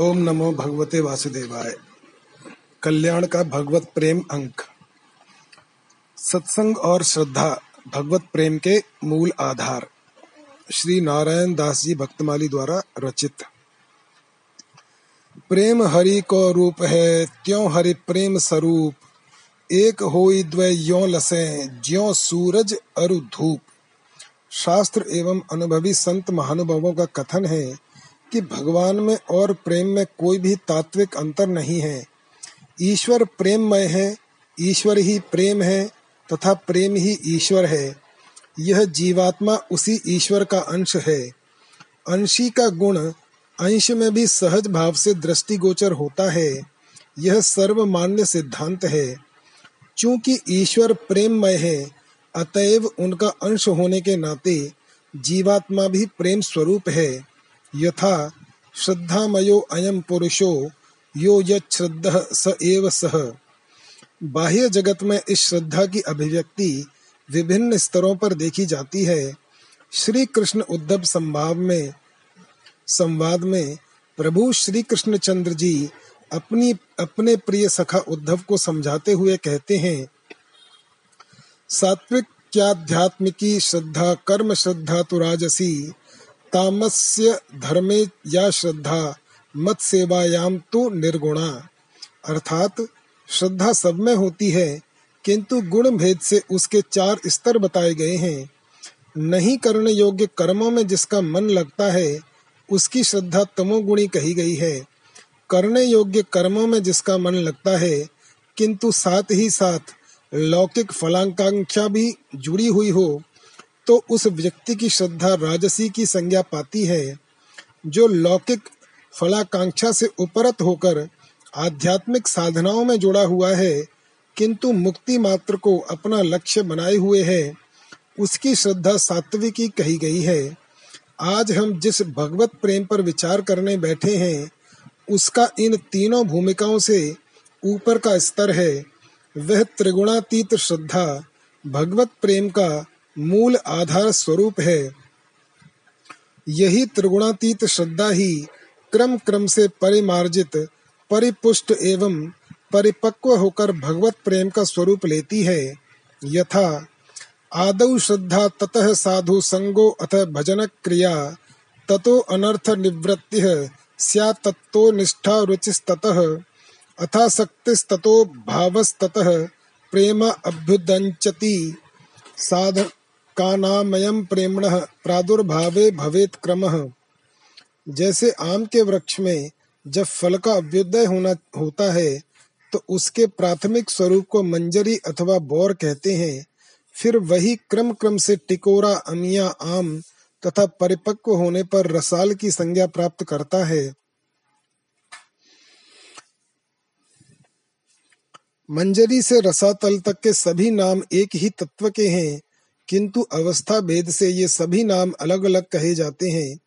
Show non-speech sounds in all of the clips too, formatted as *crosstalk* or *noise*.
ओम नमो भगवते वासुदेवाय। कल्याण का भगवत प्रेम अंक। सत्संग और श्रद्धा भगवत प्रेम के मूल आधार। श्री नारायण दास जी भक्तमाली द्वारा रचित। प्रेम हरि को रूप है, त्यों हरि प्रेम स्वरूप। एक होई द्वय यो लसे, ज्यो सूरज अरु धूप। शास्त्र एवं अनुभवी संत महानुभावों का कथन है कि भगवान में और प्रेम में कोई भी तात्विक अंतर नहीं है। ईश्वर प्रेममय है, ईश्वर ही प्रेम है, तथा प्रेम ही ईश्वर है। यह जीवात्मा उसी ईश्वर का अंश है। अंशी का गुण अंश में भी सहज भाव से दृष्टिगोचर होता है। यह सर्वमान्य सिद्धांत है। चूँकि ईश्वर प्रेममय है, अतएव उनका अंश होने के नाते जीवात्मा भी प्रेम स्वरूप है। यथा श्रद्धामयो अयम पुरुषो, यो यद्ध स एव सह बाह्य जगत में इस श्रद्धा की अभिव्यक्ति विभिन्न स्तरों पर देखी जाती है। श्री कृष्ण उद्धव संभाव में, संवाद में प्रभु श्री कृष्ण चंद्र जी अपनी, अपने प्रिय सखा उद्धव को समझाते हुए कहते हैं, सात्विक क्याध्यात्मिकी श्रद्धा, कर्म, श्रद्धा तो राजसी तामस्य धर्मे या श्रद्धा मत सेवायाम तो निर्गुणा। अर्थात, श्रद्धा सब में होती है, किंतु गुण भेद से उसके चार स्तर बताए गए हैं। नहीं करने योग्य कर्मों में जिसका मन लगता है, उसकी श्रद्धा तमोगुणी कही गई है। करने योग्य कर्मों में जिसका मन लगता है, किंतु साथ ही साथ लौकिक फलाकांक्षा भी जुड़ी हुई हो तो उस व्यक्ति की श्रद्धा राजसी की संज्ञा पाती है, जो लौकिक फलाकांक्षा से उपरत होकर आध्यात्मिक साधनाओं में जुड़ा हुआ है, किंतु मुक्ति मात्र को अपना लक्ष्य बनाए हुए है, उसकी श्रद्धा सात्विकी कही गई है। आज हम जिस भगवत प्रेम पर विचार करने बैठे हैं, उसका इन तीनों भूमिकाओं से ऊपर का स्तर है। वह त्रिगुणातीत श्रद्धा, भगवत प्रेम का मूल आधार स्वरूप है। यही त्रिगुणातीत श्रद्धा ही क्रम क्रम से परिमार्जित, परिपुष्ट एवं परिपक्व होकर भगवत प्रेम का स्वरूप लेती है। यथा, आदौ श्रद्धा ततः साधु संगो अथ भजन क्रिया, ततो अनर्थ निवृत्ति तत्तो निष्ठा रुचिस्ततः अथासक्तिस्ततो भावस्ततः, प्रेम अभ्युदंचति। साध कानामयम प्रेमण प्रादुर्भावे भवेत क्रम। जैसे आम के वृक्ष में जब फल का अभ्युदय होना, होता है तो उसके प्राथमिक स्वरूप को मंजरी अथवा बोर कहते हैं। फिर वही क्रम क्रम से टिकोरा, अमिया, आम तथा परिपक्व होने पर रसाल की संज्ञा प्राप्त करता है। मंजरी से रसातल तक के सभी नाम एक ही तत्व के हैं। किंतु अवस्था भेद से ये सभी नाम अलग अलग कहे जाते हैं।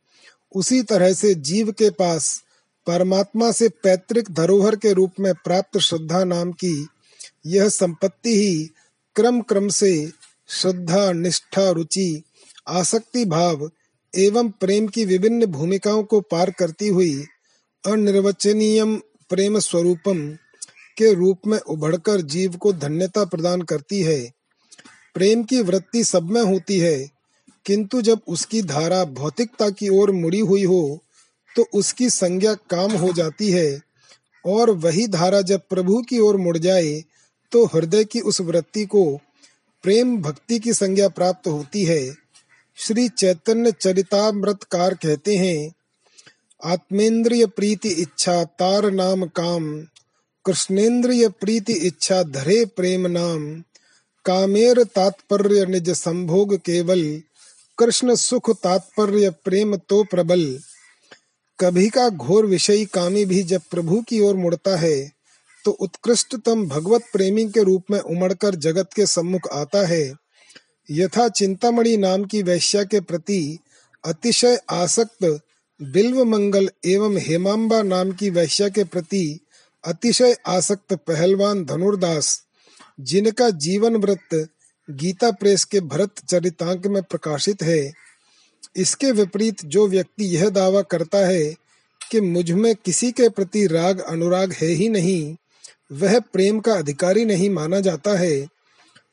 उसी तरह से जीव के पास परमात्मा से पैतृक धरोहर के रूप में प्राप्त श्रद्धा नाम की यह संपत्ति ही क्रम क्रम से श्रद्धा, निष्ठा, रुचि, आसक्ति, भाव एवं प्रेम की विभिन्न भूमिकाओं को पार करती हुई अनिर्वचनीय प्रेम स्वरूपम के रूप में उभरकर जीव को धन्यता प्रदान करती है। प्रेम की वृत्ति सब में होती है, किंतु जब उसकी धारा भौतिकता की ओर मुड़ी हुई हो तो उसकी संज्ञा काम हो जाती है, और वही धारा जब प्रभु की ओर मुड़ जाए तो हृदय की उस वृत्ति को प्रेम भक्ति की संज्ञा प्राप्त होती है। श्री चैतन्य चरितामृतकार कहते हैं, आत्मेंद्रिय प्रीति इच्छा तार नाम काम कृष्णेन्द्रिय प्रीति इच्छा धरे प्रेम नाम कामेर तात्पर्य निज संभोग केवल, कृष्ण सुख तात्पर्य प्रेम तो प्रबल। कभी का घोर विषयी कामी भी जब प्रभु की ओर मुड़ता है तो उत्कृष्टतम भगवत प्रेमी के रूप में उमड़कर जगत के सम्मुख आता है। यथा चिंतामणि नाम की वैश्या के प्रति अतिशय आसक्त बिल्व मंगल एवं हेमाम्बा नाम की वैश्या के प्रति अतिशय आसक्त पहलवान धनुर्दास जिनका जीवन वृत्त गीता प्रेस के भरत चरितांक में प्रकाशित है, इसके विपरीत जो व्यक्ति यह दावा करता है कि मुझमें किसी के प्रति राग अनुराग है ही नहीं, वह प्रेम का अधिकारी नहीं माना जाता है।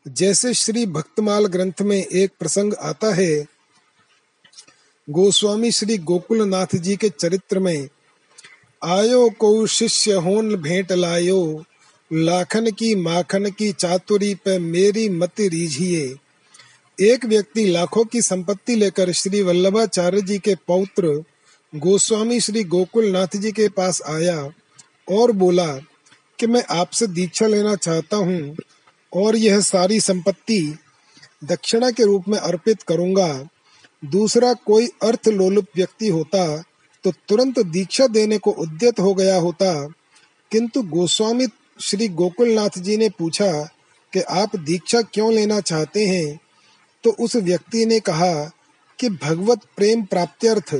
जैसे श्री भक्तमाल ग्रंथ में एक प्रसंग आता है, गोस्वामी श्री गोकुलनाथ जी के चरित्र में, आयो को शिष्य होन भेंट लायो लाखन की माखन की चातुरी पे मेरी मत रीझिए। एक व्यक्ति लाखों की संपत्ति लेकर श्री वल्लभाचार्य जी के पौत्र गोस्वामी श्री गोकुलनाथ जी के पास आया और बोला कि मैं आपसे दीक्षा लेना चाहता हूँ और यह सारी संपत्ति दक्षिणा के रूप में अर्पित करूँगा। दूसरा कोई अर्थ लोलुप व्यक्ति होता तो तुरंत दीक्षा देने को उद्यत हो गया होता, किंतु गोस्वामी श्री गोकुलनाथ जी ने पूछा कि आप दीक्षा क्यों लेना चाहते हैं? तो उस व्यक्ति ने कहा कि भगवत प्रेम प्राप्त्यर्थ।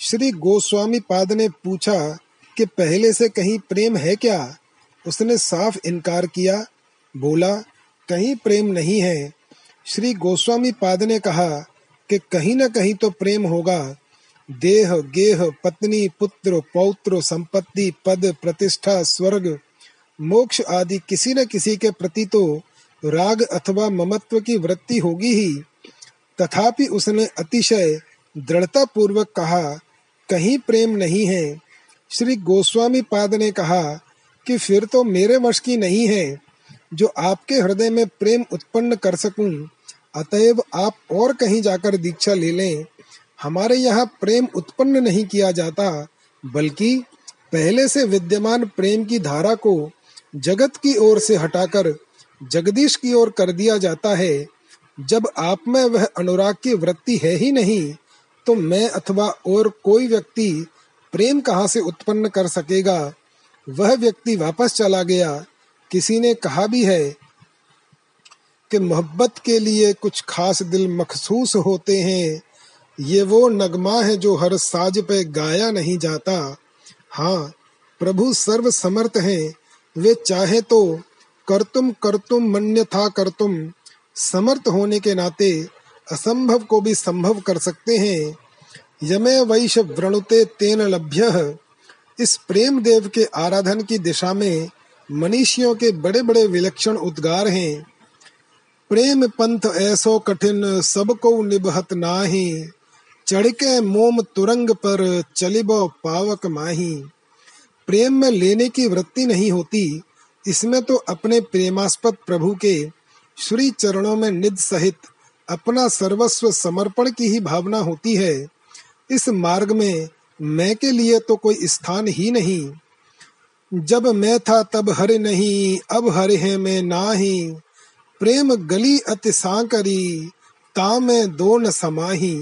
श्री गोस्वामी पाद ने पूछा कि पहले से कहीं प्रेम है क्या? उसने साफ़ इनकार किया, बोला, कहीं प्रेम नहीं है। श्री गोस्वामी पाद ने कहा कि कहीं ना कहीं तो प्रेम होगा। देह, गेह, पत्नी, पुत्र, पौत्र, संपत्ति, पद, प्रतिष्ठा, स्वर्ग मोक्ष आदि किसी न किसी के प्रति तो राग अथवा ममत्व की वृत्ति होगी ही। तथापि उसने अतिशय दृढ़ता पूर्वक कहा, कहीं प्रेम नहीं है। श्री गोस्वामी पाद ने कहा, कि फिर तो मेरे वश की नहीं है, जो आपके हृदय में प्रेम उत्पन्न कर सकूँ। अतएव आप और कहीं जाकर दीक्षा ले लें। हमारे यहाँ प्रेम उत्पन्न नहीं किया जाता, बल्कि पहले से विद्यमान प्रेम की धारा को जगत की ओर से हटाकर जगदीश की ओर कर दिया जाता है। जब आप में वह अनुराग की वृत्ति है ही नहीं तो मैं अथवा और कोई व्यक्ति प्रेम कहाँ से उत्पन्न कर सकेगा? वह व्यक्ति वापस चला गया। किसी ने कहा भी है कि मोहब्बत के लिए कुछ खास दिल मखसूस होते हैं। ये वो नगमा है जो हर साज पे गाया नहीं जाता। हाँ प्रभु सर्व समर्थ हैं। वे चाहे तो कर तुम कर तुम मन्य था कर तुम समर्थ होने के नाते असंभव को भी संभव कर सकते हैं। यमे वैश व्रणुते तेन लभ्य। इस प्रेम देव के आराधन की दिशा में मनीषियों के बड़े बड़े विलक्षण उद्गार हैं। प्रेम पंथ ऐसो कठिन, सबको निबहत नाही। चढ़ के मोम तुरंग पर चलिबो पावक माही। प्रेम में लेने की वृत्ति नहीं होती, इसमें तो अपने प्रेमास्पद प्रभु के श्री चरणों में निध सहित अपना सर्वस्व समर्पण की ही भावना होती है। इस मार्ग में मैं के लिए तो कोई स्थान ही नहीं। जब मैं था तब हरे नहीं, अब हरे है मैं नाही। प्रेम गली अति सांकरी, ता में दो न समाही।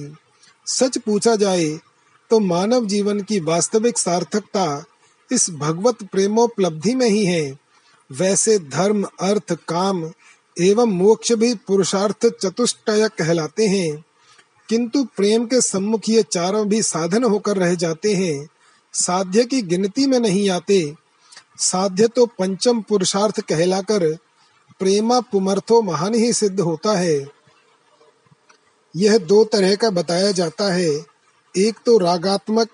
सच पूछा जाए तो मानव जीवन की वास्तविक सार्थकता इस भगवत प्रेमोपलब्धि में ही है। वैसे धर्म, अर्थ, काम एवं मोक्ष भी पुरुषार्थ चतुष्टय कहलाते हैं। किंतु प्रेम के सम्मुख ये चारों भी साधन होकर रह जाते हैं। साध्य की गिनती में नहीं आते। साध्य तो पंचम पुरुषार्थ कहलाकर प्रेमा पुमर्थो महान ही सिद्ध होता है। यह दो तरह का बताया जाता है। एक तो रागात्मक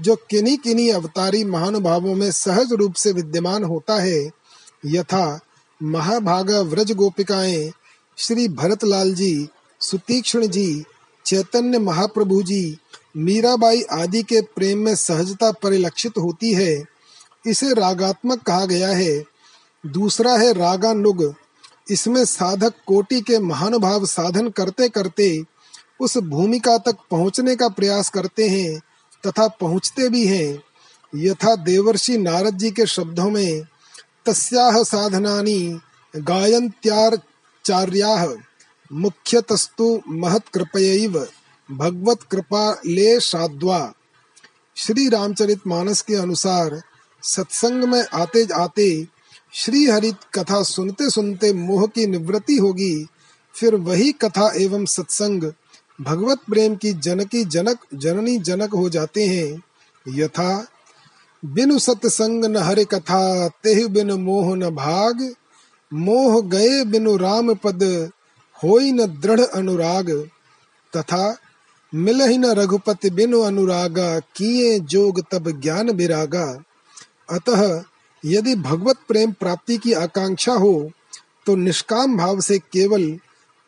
जो किन्हीं किन्हीं अवतारी महानुभावों में सहज रूप से विद्यमान होता है, यथा महाभागा व्रज गोपिकाएँ श्री भरतलाल जी, सुतीक्ष्ण जी, चैतन्य महाप्रभु जी, मीराबाई आदि के प्रेम में सहजता परिलक्षित होती है। इसे रागात्मक कहा गया है। दूसरा है रागानुग। इसमें साधक कोटि के महानुभाव साधन करते करते उस भूमिका तक पहुँचने का प्रयास करते हैं। तथा पहुँचते भी हैं। यथा देवर्षि नारद जी के शब्दों में, तस्याह साधनानि गायन्त्याचार्याः मुख्यतस्तु महत्कृपयैव भगवत कृपा ले साद्वा श्री रामचरित मानस के अनुसार सत्संग में आते आते श्री हरि कथा सुनते सुनते मोह की निवृत्ति होगी, फिर वही कथा एवं सत्संग भगवत प्रेम की जनकी जनक, जननी जनक हो जाते हैं। यथा, बिनु सत्संग न हरि कथा, तेह बिन मोह न भाग, मोह गए बिनु राम पद, होई न दृढ़ अनुराग। तथा मिल ही न रघुपति बिनु अनुरागा, किए जोग तब ज्ञान विरागा अतः, यदि भगवत प्रेम प्राप्ति की आकांक्षा हो तो निष्काम भाव से केवल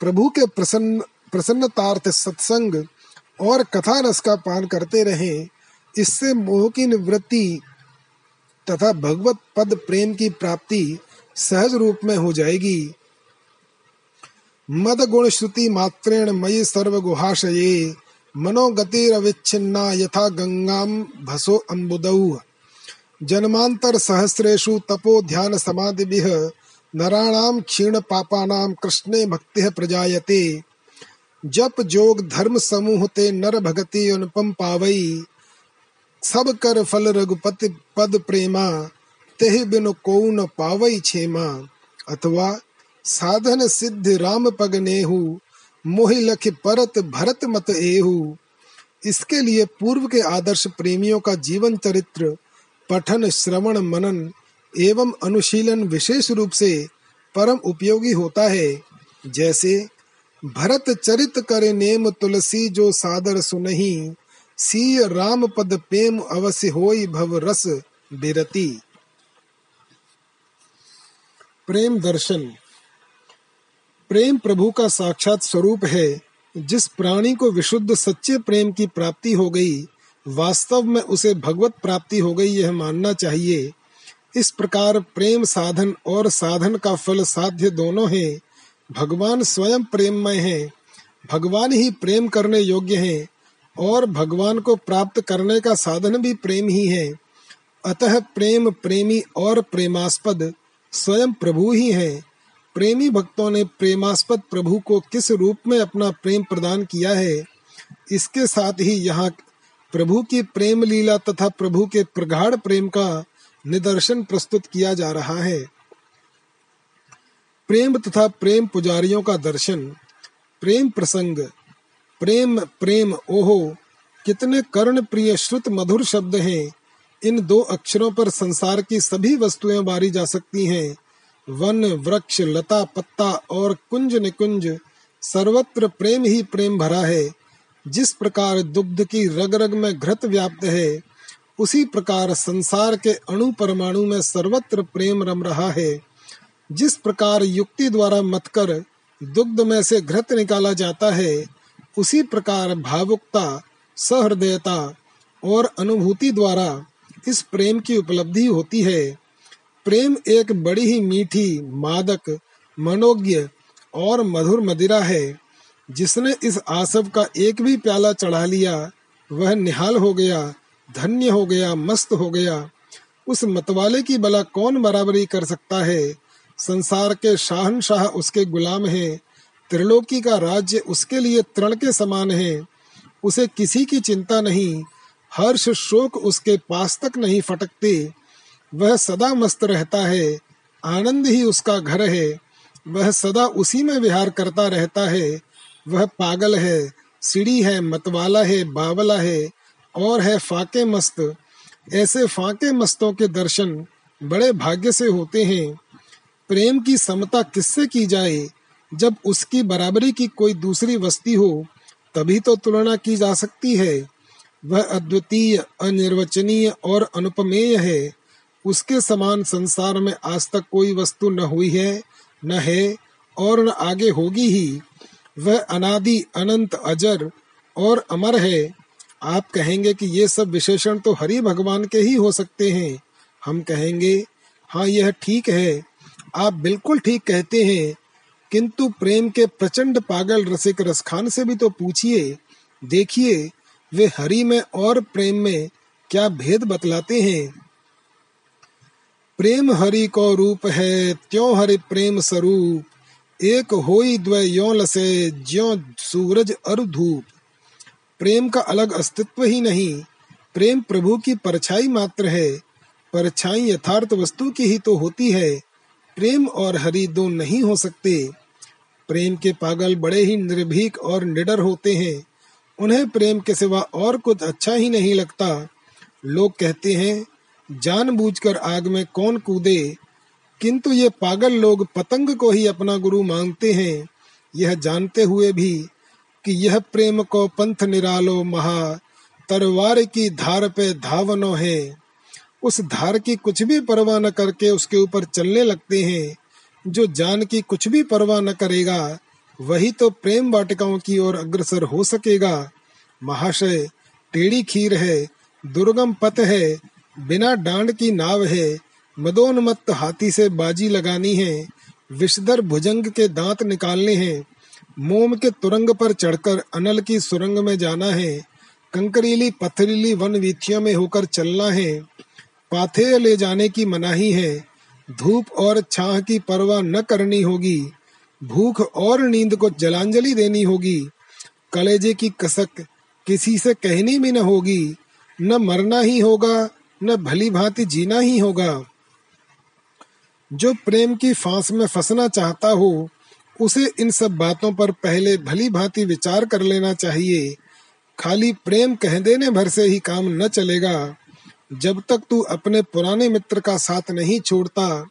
प्रभु के प्रसन्न प्रसन्नतार्थ सत्संग और कथा रस का पान करते रहे, इससे मोह की निवृत्ति तथा भगवत पद प्रेम की प्राप्ति सहज रूप में हो जाएगी। मद गुण श्रुति मात्रेण मयि सर्व गुहाशये मनोगतिरविच्छिन्ना यथा गंगाम भसो अम्बुदौ। जन्मांतर सहस्रेषु तपो ध्यान समाधिभिः नराणाम क्षीण पापानाम कृष्णे भक्ति प्रजायते। जप जोग धर्म समूह ते नर भगति अनुपम पावई। सब कर फल रघुपति पद प्रेमा, तेह बिनु को न पावई छेमा। अथवा साधन सिद्ध राम पग नेहु, मोहि लख परत भरत मत एहु। इसके लिए पूर्व के आदर्श प्रेमियों का जीवन चरित्र, पठन श्रवण मनन एवं अनुशीलन विशेष रूप से परम उपयोगी होता है। जैसे भरत चरित करे नेम तुलसी जो सादर सुनही, सीय राम पद प्रेम अवश्य होई भव रस बिरती। प्रेम दर्शन। प्रेम प्रभु का साक्षात स्वरूप है, जिस प्राणी को विशुद्ध सच्चे प्रेम की प्राप्ति हो गई, वास्तव में उसे भगवत प्राप्ति हो गई यह मानना चाहिए। इस प्रकार प्रेम साधन और साधन का फल साध्य दोनों हैं भगवान स्वयं प्रेममय हैं, भगवान ही प्रेम करने योग्य हैं, और भगवान को प्राप्त करने का साधन भी प्रेम ही है। अतः प्रेम प्रेमी और प्रेमास्पद स्वयं प्रभु ही हैं। प्रेमी भक्तों ने प्रेमास्पद प्रभु को किस रूप में अपना प्रेम प्रदान किया है, इसके साथ ही यहाँ प्रभु की प्रेम लीला तथा प्रभु के प्रगाढ़ प्रेम का निदर्शन प्रस्तुत किया जा रहा है। प्रेम तथा प्रेम पुजारियों का दर्शन, प्रेम प्रसंग, प्रेम प्रेम, ओहो, कितने कर्ण प्रिय श्रुत मधुर शब्द हैं। इन दो अक्षरों पर संसार की सभी वस्तुएँ बारी जा सकती हैं। वन, वृक्ष, लता, पत्ता और कुंज निकुंज, सर्वत्र प्रेम ही प्रेम भरा है। जिस प्रकार दुग्ध की रग रग में घृत व्याप्त है, उसी प्रकार संसार के अणु परमाणु में सर्वत्र प्रेम रम रहा है। जिस प्रकार युक्ति द्वारा मतकर दुग्ध में से घृत निकाला जाता है, उसी प्रकार भावुकता, सहृदयता और अनुभूति द्वारा इस प्रेम की उपलब्धि होती है। प्रेम एक बड़ी ही मीठी, मादक, मनोज्ञ और मधुर मदिरा है। जिसने इस आसव का एक भी प्याला चढ़ा लिया, वह निहाल हो गया, धन्य हो गया, मस्त हो गया। उस मतवाले की बला कौन बराबरी कर सकता है? संसार के शाहनशाह उसके गुलाम हैं। त्रिलोकी का राज्य उसके लिए तृण के समान है। उसे किसी की चिंता नहीं। हर्ष शोक उसके पास तक नहीं फटकते। वह सदा मस्त रहता है। आनंद ही उसका घर है। वह सदा उसी में विहार करता रहता है। वह पागल है। सीढ़ी है, मतवाला है, बावला है। और है फाके मस्त। ऐसे फाके मस्तों के दर्शन बड़े भाग्य से होते हैं। प्रेम की समता किससे की जाए? जब उसकी बराबरी की कोई दूसरी वस्ती हो, तभी तो तुलना की जा सकती है। वह अद्वितीय, अनिर्वचनीय और अनुपमेय है। उसके समान संसार में आज तक कोई वस्तु न हुई है, न है और न आगे होगी ही। वह अनादि, अनंत, अजर और अमर है। आप कहेंगे कि ये सब विशेषण तो हरि भगवान के ही हो सकते हैं। हम कहेंगे हाँ यह ठीक है। आप बिल्कुल ठीक कहते हैं, किंतु प्रेम के प्रचंड पागल रसिक रसखान से भी तो पूछिए, देखिए, वे हरि में और प्रेम में क्या भेद बतलाते हैं? प्रेम हरि को रूप है, त्यों हरि प्रेम स्वरूप, एक होई लसे, ज्यो सूरज अरु धूप। प्रेम का अलग अस्तित्व ही नहीं, प्रेम प्रभु की परछाई मात्र है, परछाई यथार्थ वस्तु की ही तो होती है। प्रेम और हरि दो नहीं हो सकते। प्रेम के पागल बड़े ही निर्भीक और निडर होते हैं। उन्हें प्रेम के सिवा और कुछ अच्छा ही नहीं लगता। लोग कहते हैं, जानबूझकर आग में कौन कूदे? किंतु ये पागल लोग पतंग को ही अपना गुरु मानते हैं। यह जानते हुए भी कि यह प्रेम को पंथ निरालो महा तरवार की धार पे धावनो है। उस धार की कुछ भी परवाह न करके उसके ऊपर चलने लगते हैं। जो जान की कुछ भी परवाह न करेगा, वही तो प्रेम वाटिकाओं की ओर अग्रसर हो सकेगा। महाशय, टेढ़ी खीर है, दुर्गम पथ है, बिना डांड की नाव है, मदोन्मत्त हाथी से बाजी लगानी है, विषधर भुजंग के दांत निकालने हैं, मोम के तुरंग पर चढ़कर अनल की सुरंग में जाना है, कंकरीली पथरीली वन वीथियों में होकर चलना है। पाथे ले जाने की मनाही है। धूप और छाह की परवाह न करनी होगी। भूख और नींद को जलांजलि देनी होगी। कलेजे की कसक किसी से कहनी भी न होगी। न मरना ही होगा, न भली भांति जीना ही होगा। जो प्रेम की फांस में फंसना चाहता हो, उसे इन सब बातों पर पहले भली भांति विचार कर लेना चाहिए। खाली प्रेम कह देने भर से ही काम न चलेगा। जब तक तू अपने पुराने मित्र का साथ नहीं छोड़ता,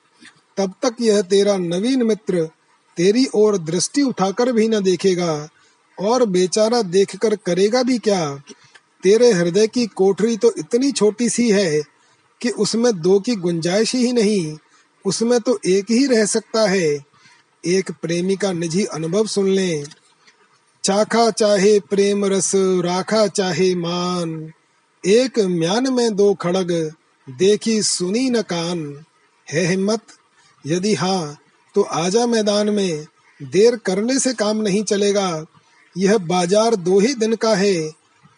तब तक यह तेरा नवीन मित्र तेरी ओर दृष्टि उठाकर भी न देखेगा और बेचारा देखकर करेगा भी क्या? तेरे हृदय की कोठरी तो इतनी छोटी सी है कि उसमें दो की गुंजाइश ही नहीं, उसमें तो एक ही रह सकता है। एक प्रेमी का निजी अनुभव सुन ले। चाखा चाहे प्रेम रस, राखा चाहे मान। एक म्यान में दो खड़ग, देखी सुनी न कान। है हिम्मत? यदि हाँ तो आजा मैदान में। देर करने से काम नहीं चलेगा। यह बाज़ार दो ही दिन का है।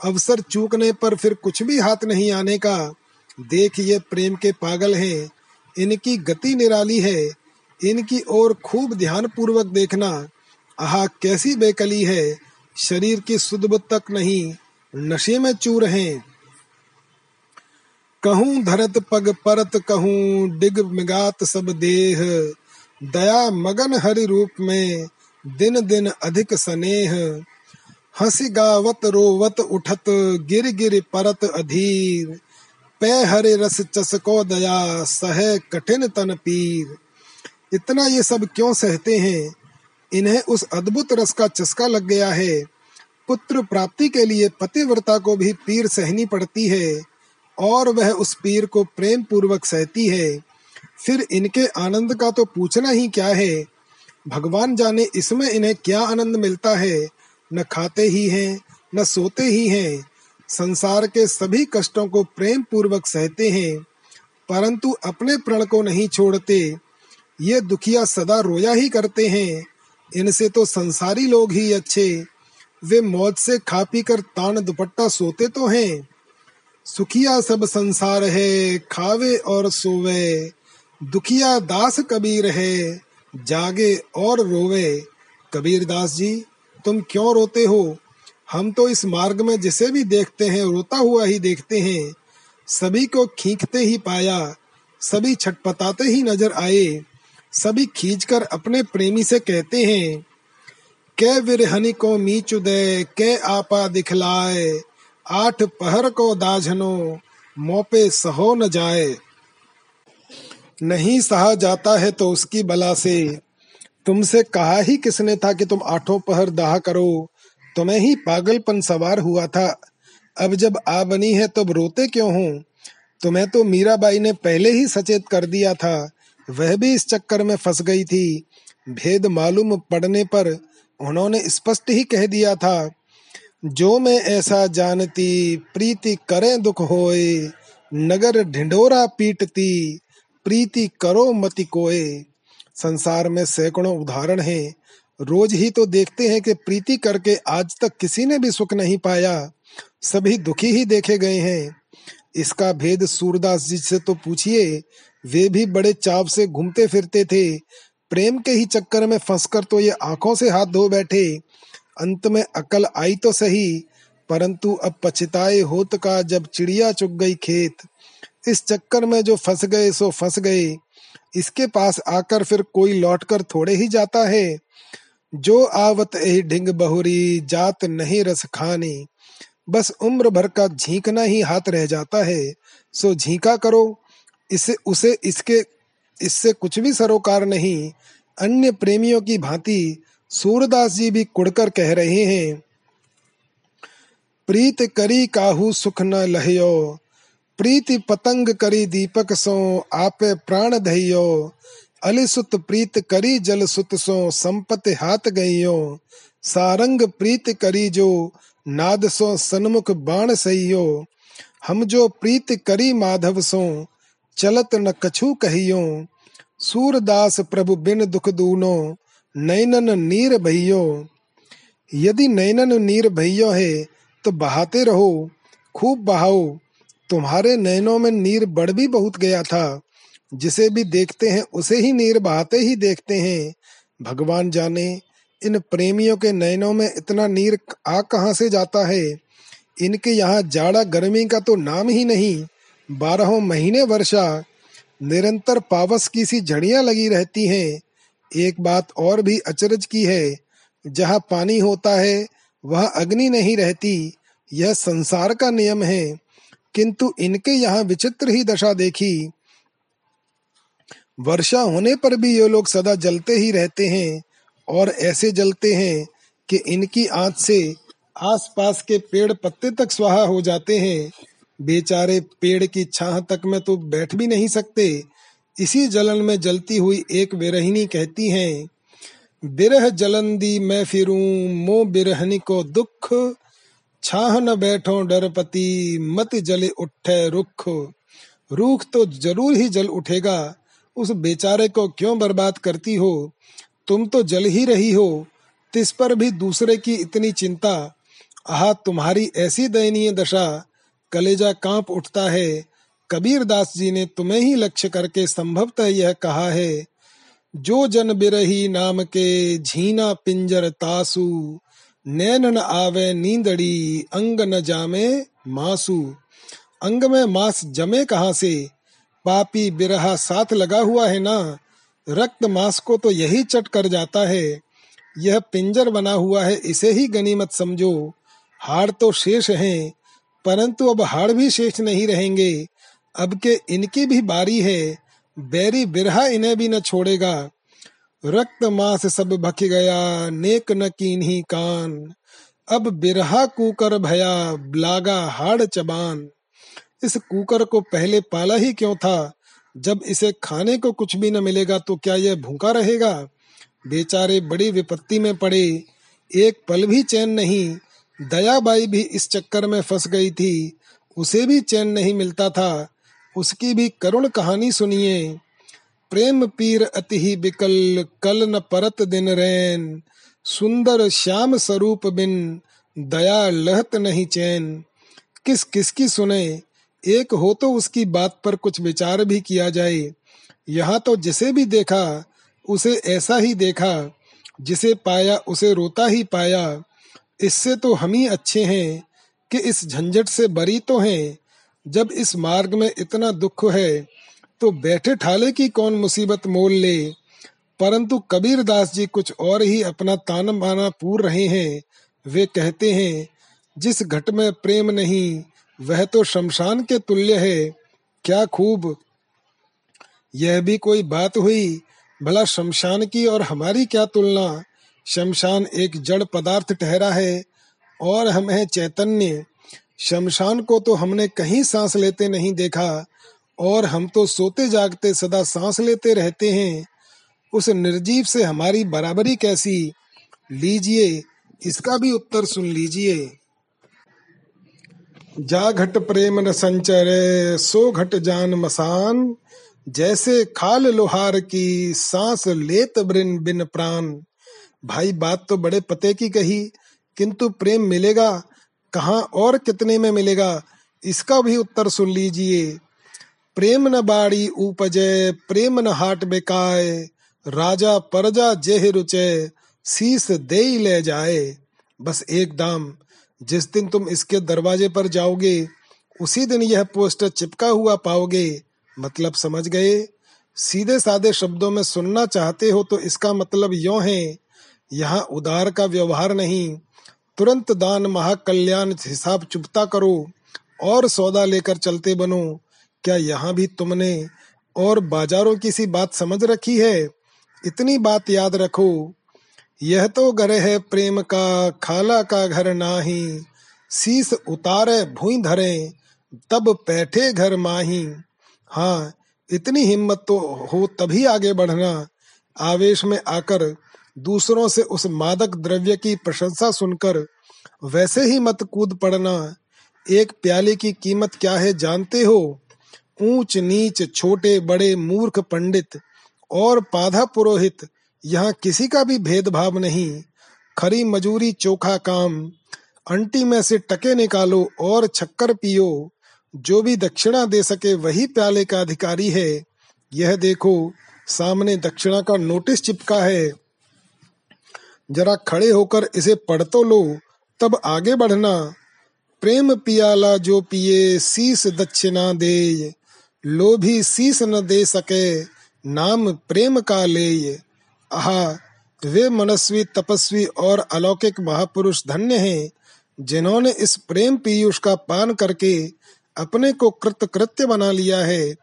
अवसर चूकने पर फिर कुछ भी हाथ नहीं आने का। देख ये प्रेम के पागल हैं। इनकी गति निराली है। इनकी ओर खूब ध्यान पूर्वक देखना। आहा, कैसी बेकली है। शरीर की सुध तक नहीं, नशे में चूर हैं। कहूँ धरत पग परत कहूँ, डिग मिगात सब देह। दया मगन हरि रूप में दिन दिन अधिक स्नेह। हसी गावत रोवत उठत, गिर गिर परत अधीर। पै हरे रस चसको दया, सह कठिन तन पीर। इतना ये सब क्यों सहते हैं? इन्हें उस अद्भुत रस का चस्का लग गया है। पुत्र प्राप्ति के लिए पतिव्रता को भी पीर सहनी पड़ती है। और वह उस पीर को प्रेम पूर्वक सहती है। फिर इनके आनंद का तो पूछना ही क्या है? भगवान जाने इसमें इन्हें क्या आनंद मिलता है? न खाते ही हैं, न सोते ही हैं। संसार के सभी कष्टों को प्रेम पूर्वक सहते हैं, परंतु अपने प्रण को नहीं छोड़ते। ये दुखिया सदा रोया ही करते हैं। इनसे तो संसारी लोग ही अच्छे। वे मौज से खा पी कर तान दुपट्टा सोते तो हैं। सुखिया सब संसार है, खावे और सोवे। दुखिया दास कबीर है, जागे और रोवे। कबीर दास जी, तुम क्यों रोते हो? हम तो इस मार्ग में जिसे भी देखते हैं, रोता हुआ ही देखते हैं। सभी को खींचते ही पाया, सभी छटपटाते ही नज़र आए, सभी खींचकर अपने प्रेमी से कहते हैं, कै विरहनी को मीचु दे, कै आपा दिखलाए आठ पहर को दाझनो, मोपे सहो न जाए। नहीं सहा जाता है तो उसकी बला से। तुमसे कहा ही किसने था कि तुम आठों पहर दाह करो? तुम्हें ही पागलपन सवार हुआ था। अब जब आ बनी है तब रोते क्यों हो? तुम्हें तो मीराबाई ने पहले ही सचेत कर दिया था। वह भी इस चक्कर में फंस गई थी। भेद मालूम पड़ने पर उन्होंने स्पष्ट ही कह दिया था। जो मैं ऐसा जानती, प्रीति करे दुख होए, नगर ढिंडोरा पीटती, प्रीति करो मति कोए। संसार में सैकड़ों उदाहरण हैं, रोज ही तो देखते हैं कि प्रीति करके आज तक किसी ने भी सुख नहीं पाया, सभी दुखी ही देखे गए हैं। इसका भेद सूरदास जी से तो पूछिए, वे भी बड़े चाव से घूमते फिरते थे, प्रेम के ही चक्कर में फंसकर तो ये आँखों से हाथ धो बैठे। अंत में अकल आई तो सही, परंतु अब पछताए होत का जब चिड़िया चुग गई खेत। इस चक्कर में जो फंस गए, सो फंस गए। इसके पास आकर फिर कोई लौटकर थोड़े ही जाता है। जो आवत यही ढिंग बहुरी, जात नहीं रस खानी। बस उम्र भर का झींकना ही हाथ रह जाता है। सो झींका करो। इसे, उसे, इसके, इससे कुछ भी सरोकार नहीं। अन्य प्रेमियों की भांति सूरदास जी भी कुड़कर कह रहे हैं, प्रीत करी काहू सुख न लहयो, प्रीति पतंग करी दीपक सो आपे प्राण धैयो, अलिसुत प्रीत करी जल सुत सो संपत हाथ गयो सारंग प्रीत करी जो नाद सो सन्मुख बाण सहियो, हम जो प्रीत करी माधव सो चलत न कछु कहियो, सूरदास प्रभु बिन दुख दूनो नैनन नीर भैयो। यदि नैनन नीर भैयो है तो बहाते रहो, खूब बहाओ। तुम्हारे नैनों में नीर बढ़ भी बहुत गया था। जिसे भी देखते हैं, उसे ही नीर बहाते ही देखते हैं। भगवान जाने, इन प्रेमियों के नैनों में इतना नीर आ कहाँ से जाता है? इनके यहाँ जाड़ा गर्मी का तो नाम ही नहीं। बारहों महीने वर्षा। निरंतर पावस की सी झड़ियाँ लगी रहती हैं। एक बात और भी अचरज की है, जहाँ पानी होता है, वह अग्नि नहीं रहती, यह संसार का नियम है। किंतु इनके यहाँ विचित्र ही दशा देखी। वर्षा होने पर भी ये लोग सदा जलते ही रहते हैं, और ऐसे जलते हैं कि इनकी आँच से आसपास के पेड़ पत्ते तक स्वाहा हो जाते हैं। बेचारे पेड़ की छाह तक में तो बैठ भी नहीं सकते इसी जलन में जलती हुई एक विरहिनी कहती हैं, बिरह जलन दी मैं फिरूं, मो बिरहनी को दुख। छाह न बैठो डरपति, मत जले उठे रुख। रूख तो ज़रूर ही जल उठेगा, उस बेचारे को क्यों बर्बाद करती हो? तुम तो जल ही रही हो, तिस पर भी दूसरे की इतनी चिंता। आह, तुम्हारी ऐसी दयनीय दशा, कलेजा काँप उठता है कबीर दास जी ने तुम्हें ही लक्ष्य करके संभवतः यह कहा है, जो जन बिरही नाम के झीना पिंजर तासु नैन न आवे नींदड़ी अंग न जामे मासु। अंग में मांस जमे कहाँ से? पापी बिरहा साथ लगा हुआ है ना? रक्त मांस को तो यही चट कर जाता है। यह पिंजर बना हुआ है, इसे ही गनीमत समझो। हाड़ तो शेष हैं, परंतु अब हाड़ भी शेष नहीं रहेंगे। अब के इनकी भी बारी है, बैरी बिरहा इन्हें भी न छोड़ेगा। रक्त मांस सब भख गया, नेक न कीन्ही कान। अब बिरहा कुकर भया, लागा हाड़ चबान। इस कुकर को पहले पाला ही क्यों था? जब इसे खाने को कुछ भी न मिलेगा तो क्या यह भूखा रहेगा? बेचारे बड़ी विपत्ति में पड़े। एक पल भी चैन नहीं, दयाबाई भी इस चक्कर में फंस गई थी। उसे भी चैन नहीं मिलता था। उसकी भी करुण कहानी सुनिए। प्रेम पीर अति ही बिकल, कल न परत दिन रैन। सुंदर श्याम स्वरूप बिन, दया लहत नहीं चैन। किस किसकी सुने, एक हो तो उसकी बात पर कुछ विचार भी किया जाए। यहाँ तो जिसे भी देखा, उसे ऐसा ही देखा, जिसे पाया, उसे रोता ही पाया। इससे तो हम ही अच्छे हैं, कि इस झंझट से बरी तो हैं। जब इस मार्ग में इतना दुख है तो बैठे ठाले की कौन मुसीबत मोल ले? परंतु कबीर दास जी कुछ और ही अपना तान बाना पूर रहे हैं। वे कहते हैं, जिस घट में प्रेम नहीं, वह तो शमशान के तुल्य है। क्या खूब? यह भी कोई बात हुई? भला शमशान की और हमारी क्या तुलना? शमशान एक जड़ पदार्थ ठहरा है, और हम है चैतन्य। शमशान को तो हमने कहीं सांस लेते नहीं देखा, और हम तो सोते जागते सदा सांस लेते रहते हैं। उस निर्जीव से हमारी बराबरी कैसी? लीजिए, इसका भी उत्तर सुन लीजिए। जा घट प्रेम न संचरे, सो घट जान मसान। जैसे खाल लोहार की सांस लेत ब्रिन बिन प्राण। भाई बात तो बड़े पते की कही, किंतु प्रेम मिलेगा कहा और कितने में मिलेगा? इसका भी उत्तर सुन लीजिए। प्रेम न बाड़ी उपजे, प्रेम न हाट बेकाय राजा परजा जेह रुचे शीस दे ले जाए। बस एक दाम, जिस दिन तुम इसके दरवाजे पर जाओगे, उसी दिन यह पोस्टर चिपका हुआ पाओगे। मतलब समझ गए? सीधे साधे शब्दों में सुनना चाहते हो तो इसका मतलब यो है, यहाँ उदार का व्यवहार नहीं। तुरंत दान, महाकल्याण, हिसाब चुपता करो और सौदा लेकर चलते बनो। क्या यहाँ भी तुमने और बाजारों की सी बात समझ रखी है? इतनी बात याद रखो। यह तो घर है प्रेम का, खाला का घर नाही। शीस उतारे, भूई धरे, तब बैठे घर माही। हाँ इतनी हिम्मत तो हो तभी आगे बढ़ना। आवेश में आकर दूसरों से उस मादक द्रव्य की प्रशंसा सुनकर वैसे ही मत कूद पड़ना। एक प्याले की कीमत क्या है जानते हो? ऊंच नीच छोटे बड़े मूर्ख पंडित और पाधा पुरोहित, यहाँ किसी का भी भेदभाव नहीं। खरी मजूरी चोखा काम, अंटी में से टके निकालो और छक्कर पियो। जो भी दक्षिणा दे सके वही प्याले का अधिकारी है। यह देखो, सामने दक्षिणा का नोटिस चिपका है। जरा खड़े होकर इसे पढ़ तो लो, तब आगे बढ़ना। प्रेम पियाला जो पिए शीस दक्षिणा दे। लोभी शीस न दे सके, नाम प्रेम का ले। आहा, वे मनस्वी, तपस्वी और अलौकिक महापुरुष धन्य हैं, जिन्होंने इस प्रेम पीयूष का पान करके अपने को कृत कृत्य बना लिया है,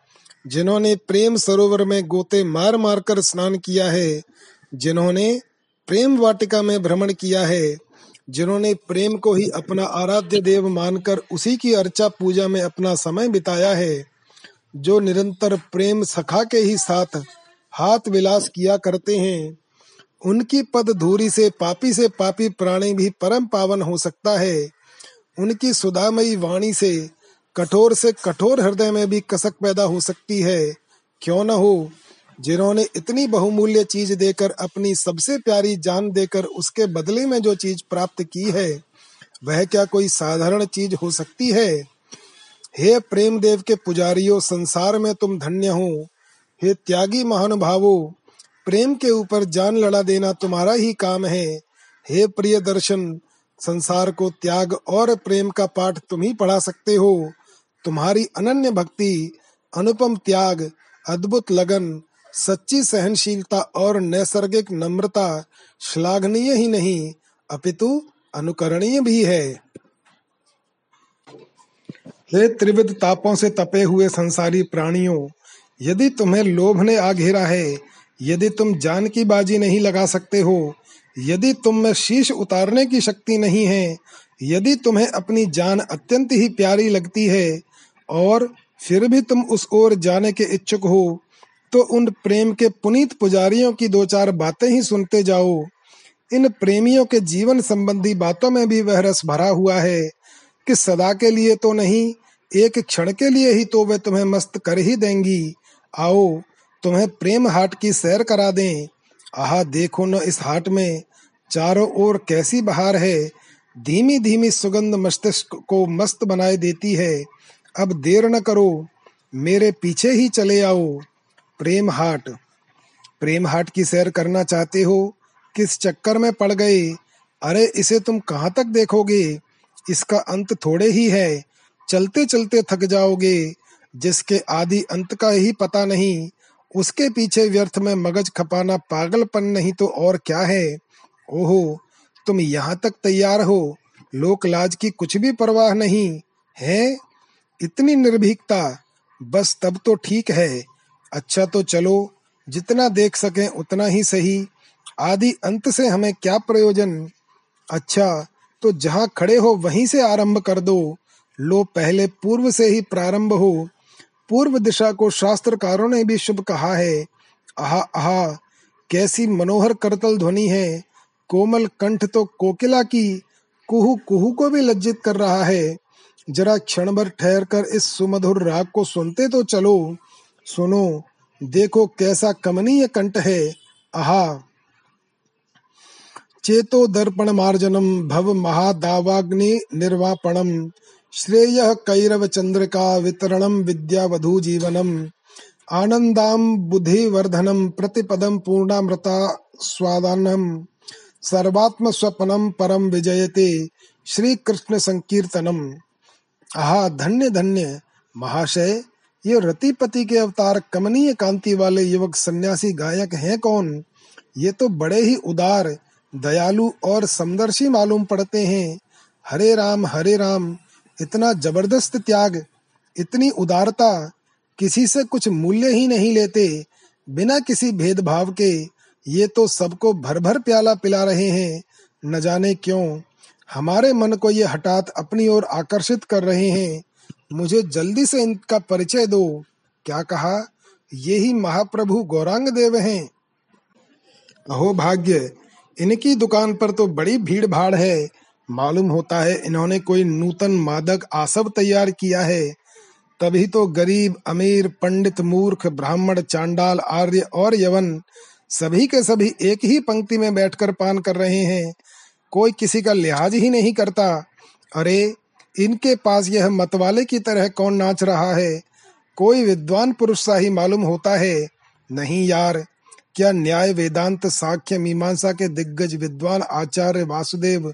जिन्होंने प्रेम सरोवर में गोते मार मार कर स्नान किया है, जिन्होंने प्रेम वाटिका में भ्रमण किया है, जिन्होंने प्रेम को ही अपना आराध्य देव मानकर उसी की अर्चा पूजा में अपना समय बिताया है, जो निरंतर प्रेम सखा के ही साथ हाथ विलास किया करते हैं। उनकी पद धूरी से पापी से पापी प्राणी भी परम पावन हो सकता है। उनकी सुधामयी वाणी से कठोर से कठोर हृदय में भी कसक पैदा हो सकती है। क्यों न हो जिन्होंने इतनी बहुमूल्य चीज़ देकर अपनी सबसे प्यारी जान देकर उसके बदले में जो चीज़ प्राप्त की है, वह क्या कोई साधारण चीज़ हो सकती है? हे प्रेम देव के पुजारियों, संसार में तुम धन्य हो। हे त्यागी महानुभावो, प्रेम के ऊपर जान लड़ा देना तुम्हारा ही काम है। हे प्रिय दर्शन, संसार को त्याग और प्रेम का पाठ तुम ही पढ़ा सकते हो। तुम्हारी अनन्य भक्ति, अनुपम त्याग, अद्भुत लगन सच्ची सहनशीलता और नैसर्गिक नम्रता श्लाघनीय ही नहीं, अपितु अनुकरणीय भी है। हे त्रिविध तापों से तपे हुए संसारी प्राणियों, यदि तुम्हें लोभ ने आ घेरा है, यदि तुम जान की बाजी नहीं लगा सकते हो, यदि तुम में शीश उतारने की शक्ति नहीं है, यदि तुम्हें अपनी जान अत्यंत ही प्यारी लगती है, और फिर भी तुम उस ओर जाने के इच्छुक हो तो उन प्रेम के पुनीत पुजारियों की दो चार बातें ही सुनते जाओ। इन प्रेमियों के जीवन संबंधी बातों में भी वह रस भरा हुआ है कि सदा के लिए तो नहीं, एक क्षण के लिए ही तो वे तुम्हें मस्त कर ही देंगी। आओ, तुम्हें प्रेम हाट की सैर करा दें। आहा, देखो न इस हाट में, चारों ओर कैसी बहार है। धीमी धीमी सुगंध मस्तिष्क को मस्त बनाए देती है। अब देर न करो, मेरे पीछे ही चले आओ। प्रेम हाट। प्रेम हाट की सैर करना चाहते हो? किस चक्कर में पड़ गए? अरे, इसे तुम कहाँ तक देखोगे? इसका अंत थोड़े ही है। चलते चलते थक जाओगे। जिसके आदि अंत का ही पता नहीं, उसके पीछे व्यर्थ में मगज खपाना पागलपन नहीं तो और क्या है? ओहो, तुम यहाँ तक तैयार हो। लोक लाज की कुछ भी परवाह नहीं, है? इतनी निर्भीकता, बस तब तो ठीक है। अच्छा तो चलो, जितना देख सके उतना ही सही। आदि अंत से हमें क्या प्रयोजन? अच्छा तो जहाँ खड़े हो वहीं से आरंभ कर दो। लो, पहले पूर्व से ही प्रारंभ हो। पूर्व दिशा को शास्त्रकारों ने भी शुभ कहा है। आहा आहा, कैसी मनोहर करतल ध्वनि है। कोमल कंठ तो कोकिला की कुहू कुहू को भी लज्जित कर रहा है। जरा क्षण भर ठहर कर इस सुमधुर राग को सुनते तो चलो। सुनो, देखो कैसा कमनीय कंठ है। आहा। चेतो दर्पण मार्जनम, भव महादावाग्नि निर्वापणम, श्रेय कैरव चंद्रिका वितरणम, विद्यावधु जीवनम। आनंदाम बुद्धि वर्धनम प्रतिपदम पूर्णामृता स्वादानम। सर्वात्म स्वप्नम परम विजयते श्री कृष्ण संकीर्तनम। आहा, धन्य धन्य। महाशय ये रतिपति के अवतार कमनीय कांति वाले युवक सन्यासी गायक हैं कौन? ये तो बड़े ही उदार, दयालु और समदर्शी मालूम पड़ते हैं। हरे राम हरे राम, इतना ज़बरदस्त त्याग, इतनी उदारता, किसी से कुछ मूल्य ही नहीं लेते। बिना किसी भेदभाव के, ये तो सबको भर भर प्याला पिला रहे हैं। न जाने क्यों, हमारे मन को ये हठात अपनी ओर आकर्षित कर रहे हैं। मुझे जल्दी से इनका परिचय दो। क्या कहा? ये ही महाप्रभु गौरांग देव हैं। अहो भाग्य, इनकी दुकान पर तो बड़ी भीड़ भाड़ है। मालूम होता है इन्होंने कोई नूतन मादक आसव तैयार किया है। तभी तो गरीब, अमीर, पंडित, मूर्ख, ब्राह्मण, चांडाल, आर्य और यवन सभी के सभी एक ही पंक्ति में बैठकर पान कर रहे हैं। कोई किसी का लिहाज ही नहीं करता। अरे इनके पास यह मतवाले की तरह कौन नाच रहा है? कोई विद्वान पुरुष सा ही मालूम होता है। नहीं यार, क्या न्याय वेदांत साख्य मीमांसा के दिग्गज विद्वान आचार्य वासुदेव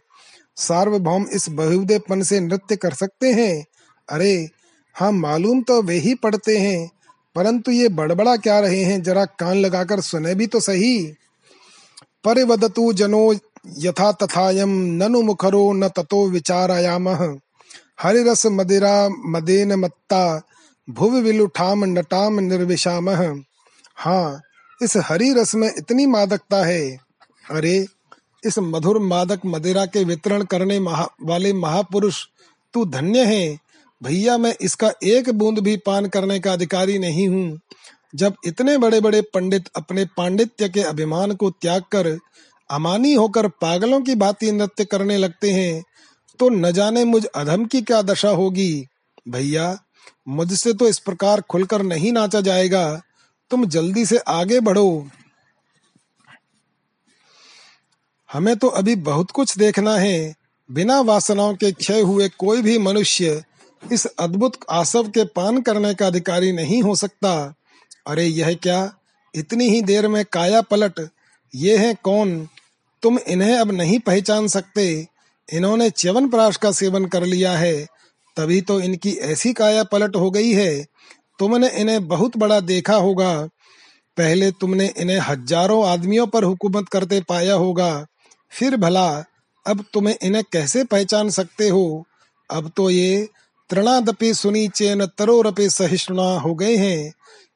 सार्वभौम इस बहुदेपन से नृत्य कर सकते हैं? अरे हाँ मालूम तो वे ही पढ़ते हैं, परंतु ये बड़बड़ा क्या रहे हैं? जरा कान लगाकर सुने भी तो सही। परिवदतु जनो यथा तथायम, ननु मुखरो न ततो विचारायाम। हरिरस मदिरा मदेन मत्ता भुव विलुठाम नटाम निर्विशाम। हाँ इस हरी रस में इतनी मादकता है। अरे इस मधुर मादक मदिरा के वितरण करने महा, वाले महापुरुष तू धन्य है। भैया मैं इसका एक बूंद भी पान करने का अधिकारी नहीं हूँ। जब इतने बड़े बड़े पंडित अपने पांडित्य के अभिमान को त्याग कर अमानी होकर पागलों की भांति नृत्य करने लगते हैं तो न जाने मुझ अधम की क्या दशा होगी। भैया, मुझसे तो इस प्रकार खुलकर नहीं नाचा जाएगा। तुम जल्दी से आगे बढ़ो। हमें तो अभी बहुत कुछ देखना है। बिना वासनाओं के क्षय हुए कोई भी मनुष्य इस अद्भुत आसव के पान करने का अधिकारी नहीं हो सकता। अरे, यह क्या? इतनी ही देर में काया पलट ये है कौन? तुम इन्हें अब नहीं पहचान सकते। इन्होंने च्यवन प्राश का सेवन कर लिया है, तभी तो इनकी ऐसी काया पलट हो गई है। तुमने इन्हें बहुत बड़ा देखा होगा। पहले तुमने इन्हें हज़ारों आदमियों पर हुकूमत करते पाया होगा। फिर भला, अब तुम्हें इन्हें कैसे पहचान सकते हो? अब तो ये तृणादपि सुनी चेन तरोरपि सहिष्णुना हो गए हैं।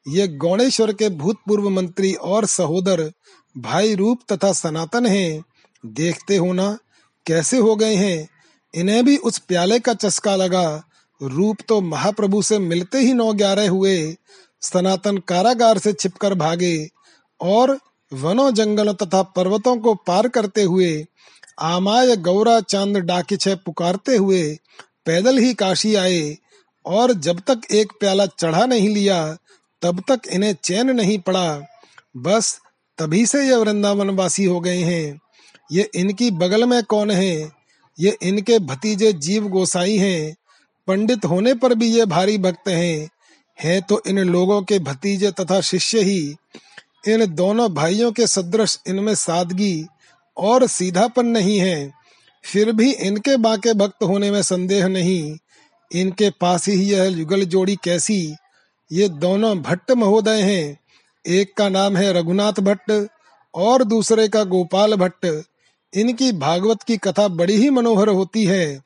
ये गौणेश्वर के भूतपूर्व मंत्री और सहोदर, भाई रूप तथा सनातन हैं। देखते हो ना कैसे हो गए हैं? इन्हें भी उस प्याले का चस्का लगा। रूप तो महाप्रभु से मिलते ही नौ ग्यारह हुए। सनातन कारागार से छिपकर भागे और वनों, जंगलों तथा पर्वतों को पार करते हुए आमाय गौरा चाँद डाकिछ पुकारते हुए पैदल ही काशी आए और जब तक एक प्याला चढ़ा नहीं लिया, तब तक इन्हें चैन नहीं पड़ा। बस तभी से ये वृंदावन वासी हो गए हैं। ये इनकी बगल में कौन है? ये इनके भतीजे जीव गोसाई हैं। पंडित होने पर भी ये भारी भक्त हैं। हैं तो इन लोगों के भतीजे तथा शिष्य ही। इन दोनों भाइयों के सदृश इनमें सादगी और सीधापन नहीं है। फिर भी इनके बाके भक्त होने में संदेह नहीं। इनके पास ही यह युगल जोड़ी कैसी? ये दोनों भट्ट महोदय हैं। एक का नाम है रघुनाथ भट्ट और दूसरे का गोपाल भट्ट। इनकी भागवत की कथा बड़ी ही मनोहर होती है।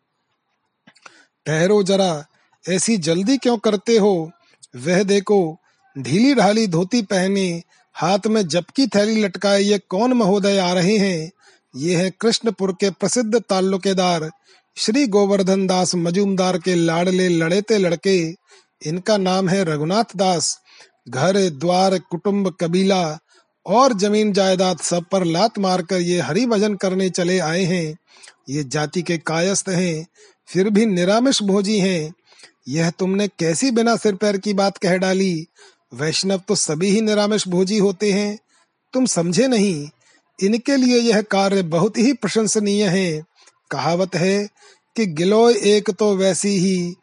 ठहरो जरा, ऐसी जल्दी क्यों करते हो? वह देखो, ढीली ढाली धोती पहने, हाथ में जबकि थैली लटकाए ये कौन महोदय आ रहे हैं? ये है कृष्णपुर के प्रसिद्ध ताल्लुकेदार, श्री गोवर्धन दास मजूमदार के लाडले लड़ेते लड़के। इनका नाम है रघुनाथ दास। घर, द्वार, कुटुंब, कबीला और ज़मीन जायदाद सब पर लात मारकर ये हरि भजन करने चले आए हैं। ये जाति के कायस्थ हैं, फिर भी निरामिष भोजी हैं। यह तुमने कैसी बिना सिर पैर की बात कह डाली? वैष्णव तो सभी ही निरामिष भोजी होते हैं। तुम समझे नहीं, इनके लिए यह कार्य बहुत ही प्रशंसनीय है। कहावत है कि गिलोय एक तो वैसी ही,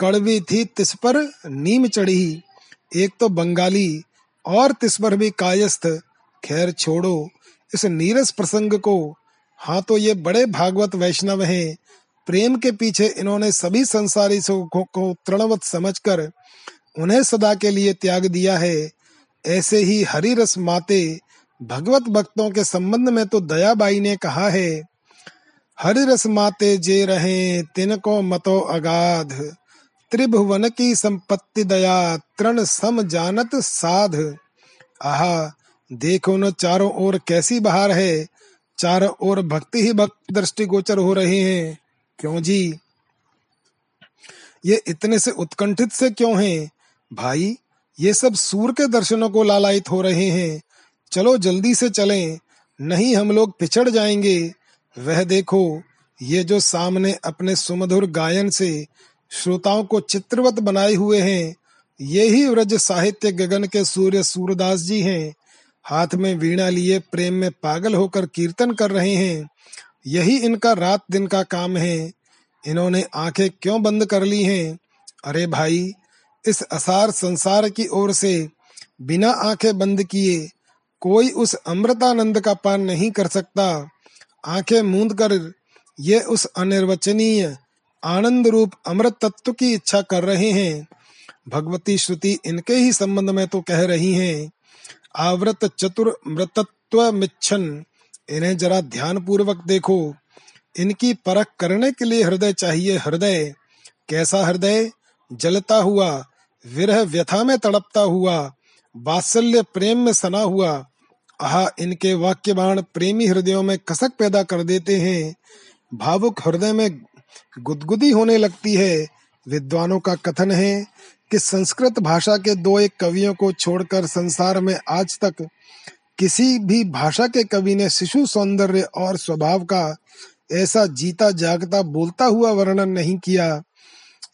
कड़वी थी तिस पर नीम चढ़ी। एक तो बंगाली, और तिस पर भी कायस्थ। खैर छोड़ो, इस नीरस प्रसंग को। हाँ तो ये बड़े भागवत वैष्णव हैं। प्रेम के पीछे इन्होंने सभी संसारी सुखों को तृणवत समझकर उन्हें सदा के लिए त्याग दिया है। ऐसे ही हरिरस माते भगवत भक्तों के संबंध में तो दयाबाई ने कहा है हरि रस माते जे रहे तिनको मतो अगाध। त्रिभुवन की संपत्ति दया, तृण सम जानत साध। आहा देखो न चारों ओर कैसी बहार है। चारों ओर भक्ति ही भक्त दृष्टि गोचर हो रहे हैं। क्यों जी? ये इतने से उत्कंठित से क्यों हैं? भाई, ये सब सूर के दर्शनों को लालायित हो रहे हैं। चलो जल्दी से चलें, नहीं हम लोग पिछड़ जाएँगे। वह देखो, ये जो सामने अपने सुमधुर गायन से श्रोताओं को चित्रवत बनाए हुए हैं, ये ही व्रज साहित्य गगन के सूर्य सूरदास जी हैं। हाथ में वीणा लिए प्रेम में पागल होकर कीर्तन कर रहे हैं। यही इनका रात दिन का काम है। इन्होंने आँखें क्यों बंद कर ली हैं? अरे भाई, इस असार संसार की ओर से बिना आँखें बंद किए कोई उस अमृतानंद का पान नहीं कर सकता। आँखें मूंद कर ये उस अनिर्वचनीय आनंद रूप अमृत तत्व की इच्छा कर रहे हैं। भगवती श्रुति इनके ही संबंध में तो कह रही हैं। आवृत चतुर मृतत्व मिच्छन इन्हें जरा ध्यान पूर्वक देखो। इनकी परख करने के लिए हृदय चाहिए हृदय। कैसा हृदय? जलता हुआ, विरह व्यथा में तड़पता हुआ, वात्सल्य प्रेम में सना हुआ। आह, इनके वाक्य बाण प्रेमी हृदयों में कसक पैदा कर देते हैं। भावुक हृदय में गुदगुदी होने लगती है। विद्वानों का कथन है कि संस्कृत भाषा के दो एक कवियों को छोड़कर संसार में आज तक किसी भी भाषा के कवि ने शिशु सौंदर्य और स्वभाव का ऐसा जीता जागता बोलता हुआ वर्णन नहीं किया।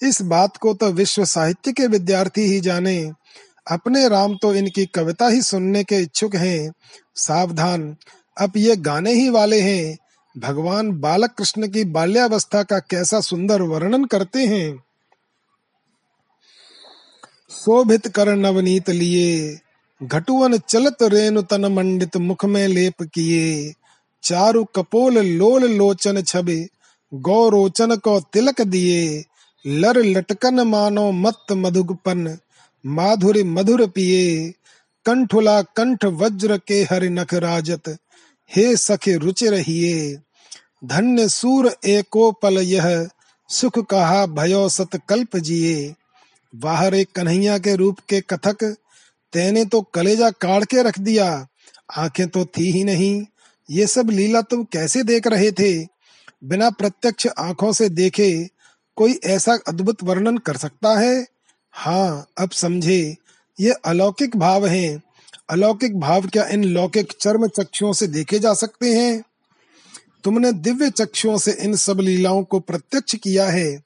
इस बात को तो विश्व साहित्य के विद्यार्थी ही जाने। अपने राम तो इनकी कविता ही सुनने के इच्छुक हैं। सावधान, अब ये गाने ही वाले हैं। भगवान बालक कृष्ण की बाल्यावस्था का कैसा सुंदर वर्णन करते हैं। शोभित कर नवनीत लिए, घटुवन चलत रेणु तन मंडित मुख में लेप किए। चारु कपोल लोल लोचन छबे, गौरोचन को तिलक दिए। लर लटकन मानो मत मधुगपन, माधुरी मधुर पिए। कंठुला कंठ वज्र के हरि नख राजत, हे सखे रुचि रहिए। धन्य सूर एको पल यह, सुख कहा भयो सत कल्प जिए। बाहर एक कन्हैया के रूप के कथक, तेने तो कलेजा काट के रख दिया। आँखें तो थी ही नहीं। ये सब लीला तुम कैसे देख रहे थे? बिना प्रत्यक्ष आँखों से देखे कोई ऐसा अद्भुत वर्णन कर सकता है? हाँ अब समझे। ये अलौकिक भाव हैं। अलौकिक भाव क्या इन लौकिक चर्म चक्षुओं से देखे जा सकते हैं? तुमने दिव्य चक्षुओं से इन सब लीलाओं को प्रत्यक्ष किया है।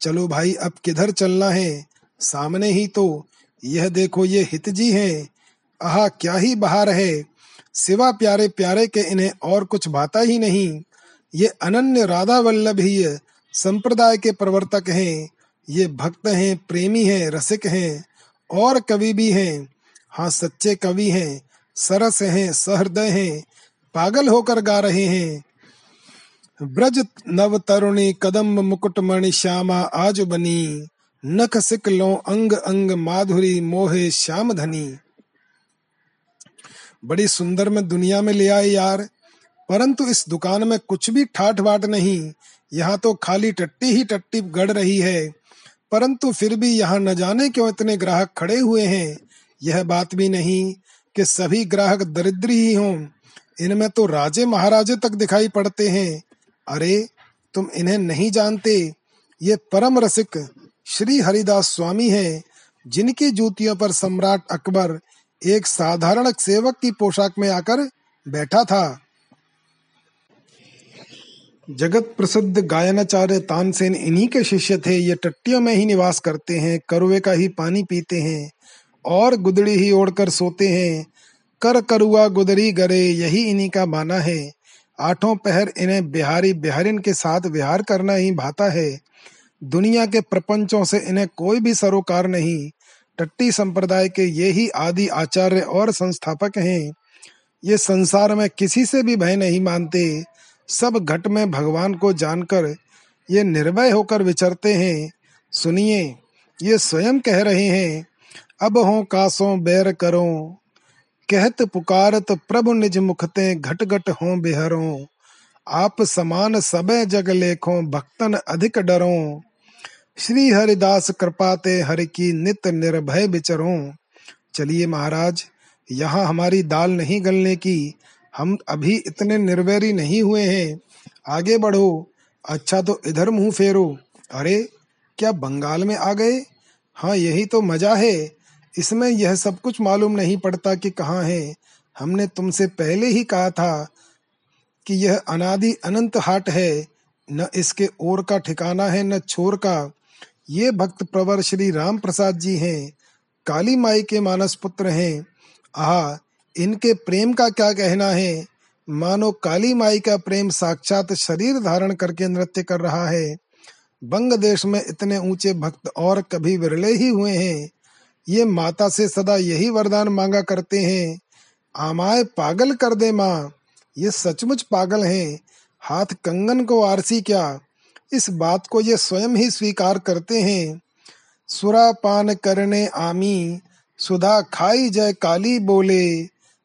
चलो भाई, अब किधर चलना है? सामने ही तो यह देखो ये हित जी हैं। आहा, क्या ही बहार है सिवा प्यारे प्यारे के इन्हें और कुछ भाता ही नहीं। ये अनन्य राधा वल्लभ ही संप्रदाय के प्रवर्तक हैं। ये भक्त हैं, प्रेमी हैं, रसिक हैं, और कवि भी हैं। हाँ सच्चे कवि हैं, सरस हैं, सहृदय हैं, पागल होकर गा रहे हैं। ब्रज नव तरुणी कदम मुकुट मणि श्यामा आज बनी। नख सिकलो अंग अंग माधुरी मोहे श्याम धनी। बड़ी सुंदर में दुनिया में ले आए यार, परंतु इस दुकान में कुछ भी ठाठ बाट नहीं, यहाँ तो खाली टट्टी ही टट्टी गड़ रही है। परंतु फिर भी यहाँ न जाने क्यों इतने ग्राहक खड़े हुए हैं? यह बात भी नहीं कि सभी ग्राहक दरिद्र ही हों। इनमें तो राजे महाराजे तक दिखाई पड़ते हैं। अरे, तुम इन्हें नहीं जानते। ये परम रसिक श्री हरिदास स्वामी हैं, जिनकी जूतियों पर सम्राट अकबर एक साधारण सेवक की पोशाक में आकर बैठा था। जगत प्रसिद्ध गायनाचार्य तानसेन इन्हीं के शिष्य थे, ये टट्टियों में ही निवास करते हैं करुए का ही पानी पीते हैं, और गुदड़ी ही ओढ़कर सोते हैं। कर करुआ गुदड़ी गरे, यही इन्हीं का माना है। आठों पहर इन्हें बिहारी बिहारिन के साथ विहार करना ही भाता है। दुनिया के प्रपंचों से इन्हें कोई भी सरोकार नहीं, टट्टी संप्रदाय के ये ही आदि आचार्य और संस्थापक हैं। ये संसार में किसी से भी भय नहीं मानते। सब घट में भगवान को जानकर ये निर्भय होकर विचरते हैं। सुनिए, ये स्वयं कह रहे हैं, अब हो कासों बैर करो। कहत पुकारत प्रभु निज मुखते घट घट हो बिहरो। आप समान सबे जग लेखो, भक्तन अधिक डरो। श्री हरिदास कृपाते हरि की नित निर्भय विचरो। चलिए महाराज, यहाँ हमारी दाल नहीं गलने की। हम अभी इतने निर्वैरी नहीं हुए हैं। आगे बढ़ो। अच्छा तो इधर मुँह फेरो। अरे, क्या बंगाल में आ गए? हाँ यही तो मज़ा है। इसमें यह सब कुछ मालूम नहीं पड़ता कि कहाँ है। हमने तुमसे पहले ही कहा था कि यह अनादि अनंत हाट है। न इसके ओर का ठिकाना है, न छोर का। ये भक्त प्रवर श्री राम प्रसाद जी हैं, काली माई के मानस पुत्र हैं। आह, इनके प्रेम का क्या कहना है? मानो काली माई का प्रेम साक्षात शरीर धारण करके नृत्य कर रहा है। बंग देश में इतने ऊँचे भक्त और कभी विरले ही हुए हैं। ये माता से सदा यही वरदान मांगा करते हैं। आमाए पागल कर दे माँ, ये सचमुच पागल हैं। हाथ कंगन को आरसी क्या? इस बात को ये स्वयं ही स्वीकार करते हैं। सुरा पान करने आमी, सुधा खाई जय काली बोले,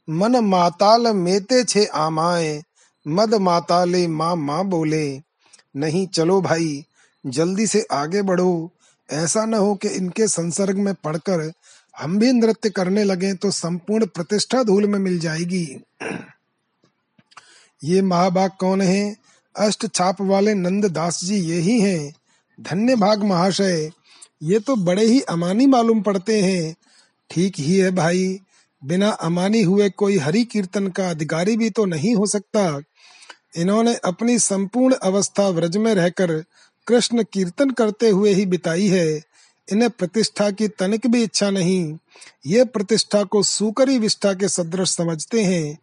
मन माताल मेते छे आमाए, मद माताले माँ माँ बोले। नहीं चलो भाई, जल्दी से आगे बढ़ो। ऐसा न हो कि इनके संसर्ग में पढ़कर हम भी नृत्य करने लगे तो संपूर्ण प्रतिष्ठा धूल में मिल जाएगी। *clears throat* ये महाभाग कौन है? अष्ट छाप वाले नंद दास जी ये ही हैं। धन्य भाग महाशय, ये तो बड़े ही अमानी मालूम पड़ते हैं। ठीक ही है भाई, बिना अमानी हुए कोई हरि कीर्तन का अधिकारी भी तो नहीं हो सकता। इन्होंने अपनी संपूर्ण अवस्था व्रज में रहकर कृष्ण कीर्तन करते हुए ही बिताई है। इन्हें प्रतिष्ठा की तनिक भी इच्छा नहीं। ये प्रतिष्ठा को सुकरी विष्ठा के सदृश समझते हैं।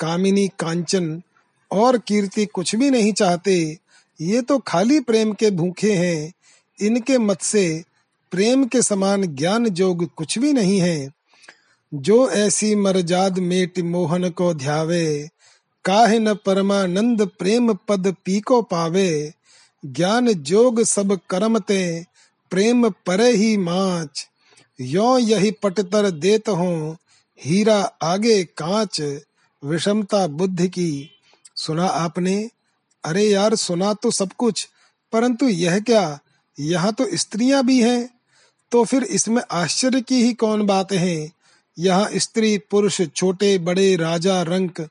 कामिनी कांचन और कीर्ति कुछ भी नहीं चाहते, ये तो खाली प्रेम के भूखे हैं। इनके मत से प्रेम के समान ज्ञान जोग कुछ भी नहीं है। जो ऐसी मरजाद मेट मोहन को ध्यावे, काहे न परमानंद प्रेम पद पी को पावे। ज्ञान जोग सब कर्म ते, प्रेम परे ही माच। यो यही पटतर देत हो, हीरा आगे कांच। विषमता बुद्धि की सुना आपने? अरे यार, सुना तो सब कुछ, परंतु यह क्या? यहाँ तो स्त्रियाँ भी हैं। तो फिर इसमें आश्चर्य की ही कौन बात है? यहाँ स्त्री, पुरुष, छोटे, बड़े, राजा, रंक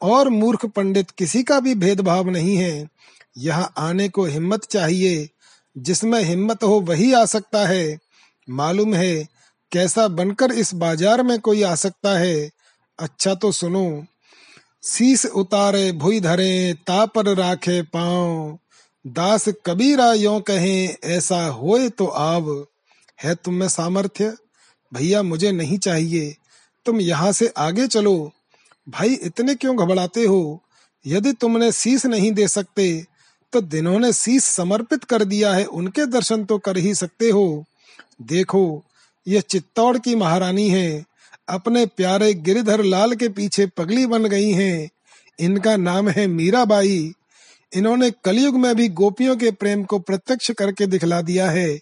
और मूर्ख पंडित किसी का भी भेदभाव नहीं है। यहाँ आने को हिम्मत चाहिए। जिसमें हिम्मत हो वही आ सकता है। मालूम है, कैसा बनकर इस बाज़ार में कोई आ सकता है? अच्छा तो सुनो। शीस उतारे, भुई धरे, तापर राखे पाओ दास कबीरा यो कहे, ऐसा होए तो आव। है तुम में सामर्थ्य? भैया, मुझे नहीं चाहिए। तुम यहाँ से आगे चलो। भाई, इतने क्यों घबराते हो? यदि तुमने शीश नहीं दे सकते तो जिन्होंने शीश समर्पित कर दिया है, उनके दर्शन तो कर ही सकते हो। देखो, ये चित्तौड़ की महारानी है। अपने प्यारे गिरिधर लाल के पीछे पगली बन गई हैं। इनका नाम है मीराबाई। इन्होंने कलयुग में भी गोपियों के प्रेम को प्रत्यक्ष करके दिखला दिया है।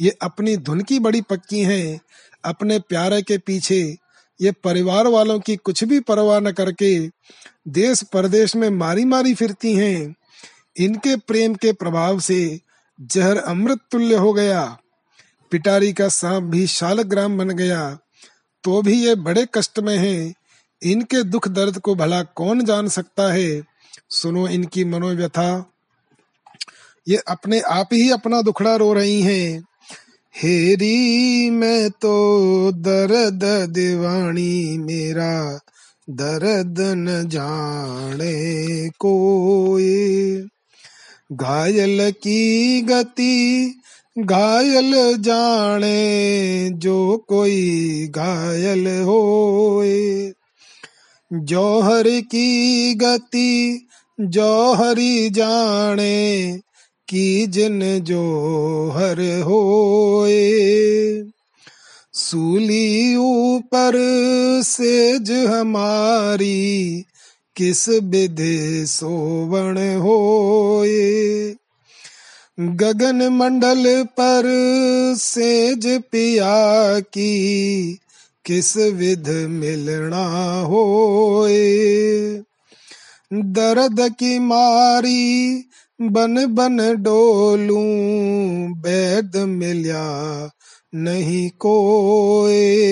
ये अपनी धुन की बड़ी पक्की हैं। अपने प्यारे के पीछे ये परिवार वालों की कुछ भी परवाह न करके देश परदेश में मारी मारी फिरती हैं। इनके प्रेम के प्रभाव से जहर अमृत तुल्य हो गया। पिटारी का सांप भी शालग्राम बन गया। तो भी ये बड़े कष्ट में हैं। इनके दुख दर्द को भला कौन जान सकता है? सुनो इनकी मनोव्यथा। ये अपने आप ही अपना दुखड़ा रो रही हैं। हेरी, मैं तो दर्द दीवानी, मेरा दर्द न जाने कोई। घायल की गति घायल जाने जो कोई घायल होए। जौहर की गति, जौहरी जाने की जिन जोहर होए। सूली ऊपर सेज हमारी किस विधि सोवण होए। गगन मंडल पर सेज पिया की, किस विध मिलना होए? दर्द की मारी बन बन डोलू, बैद मिल्या नहीं कोए।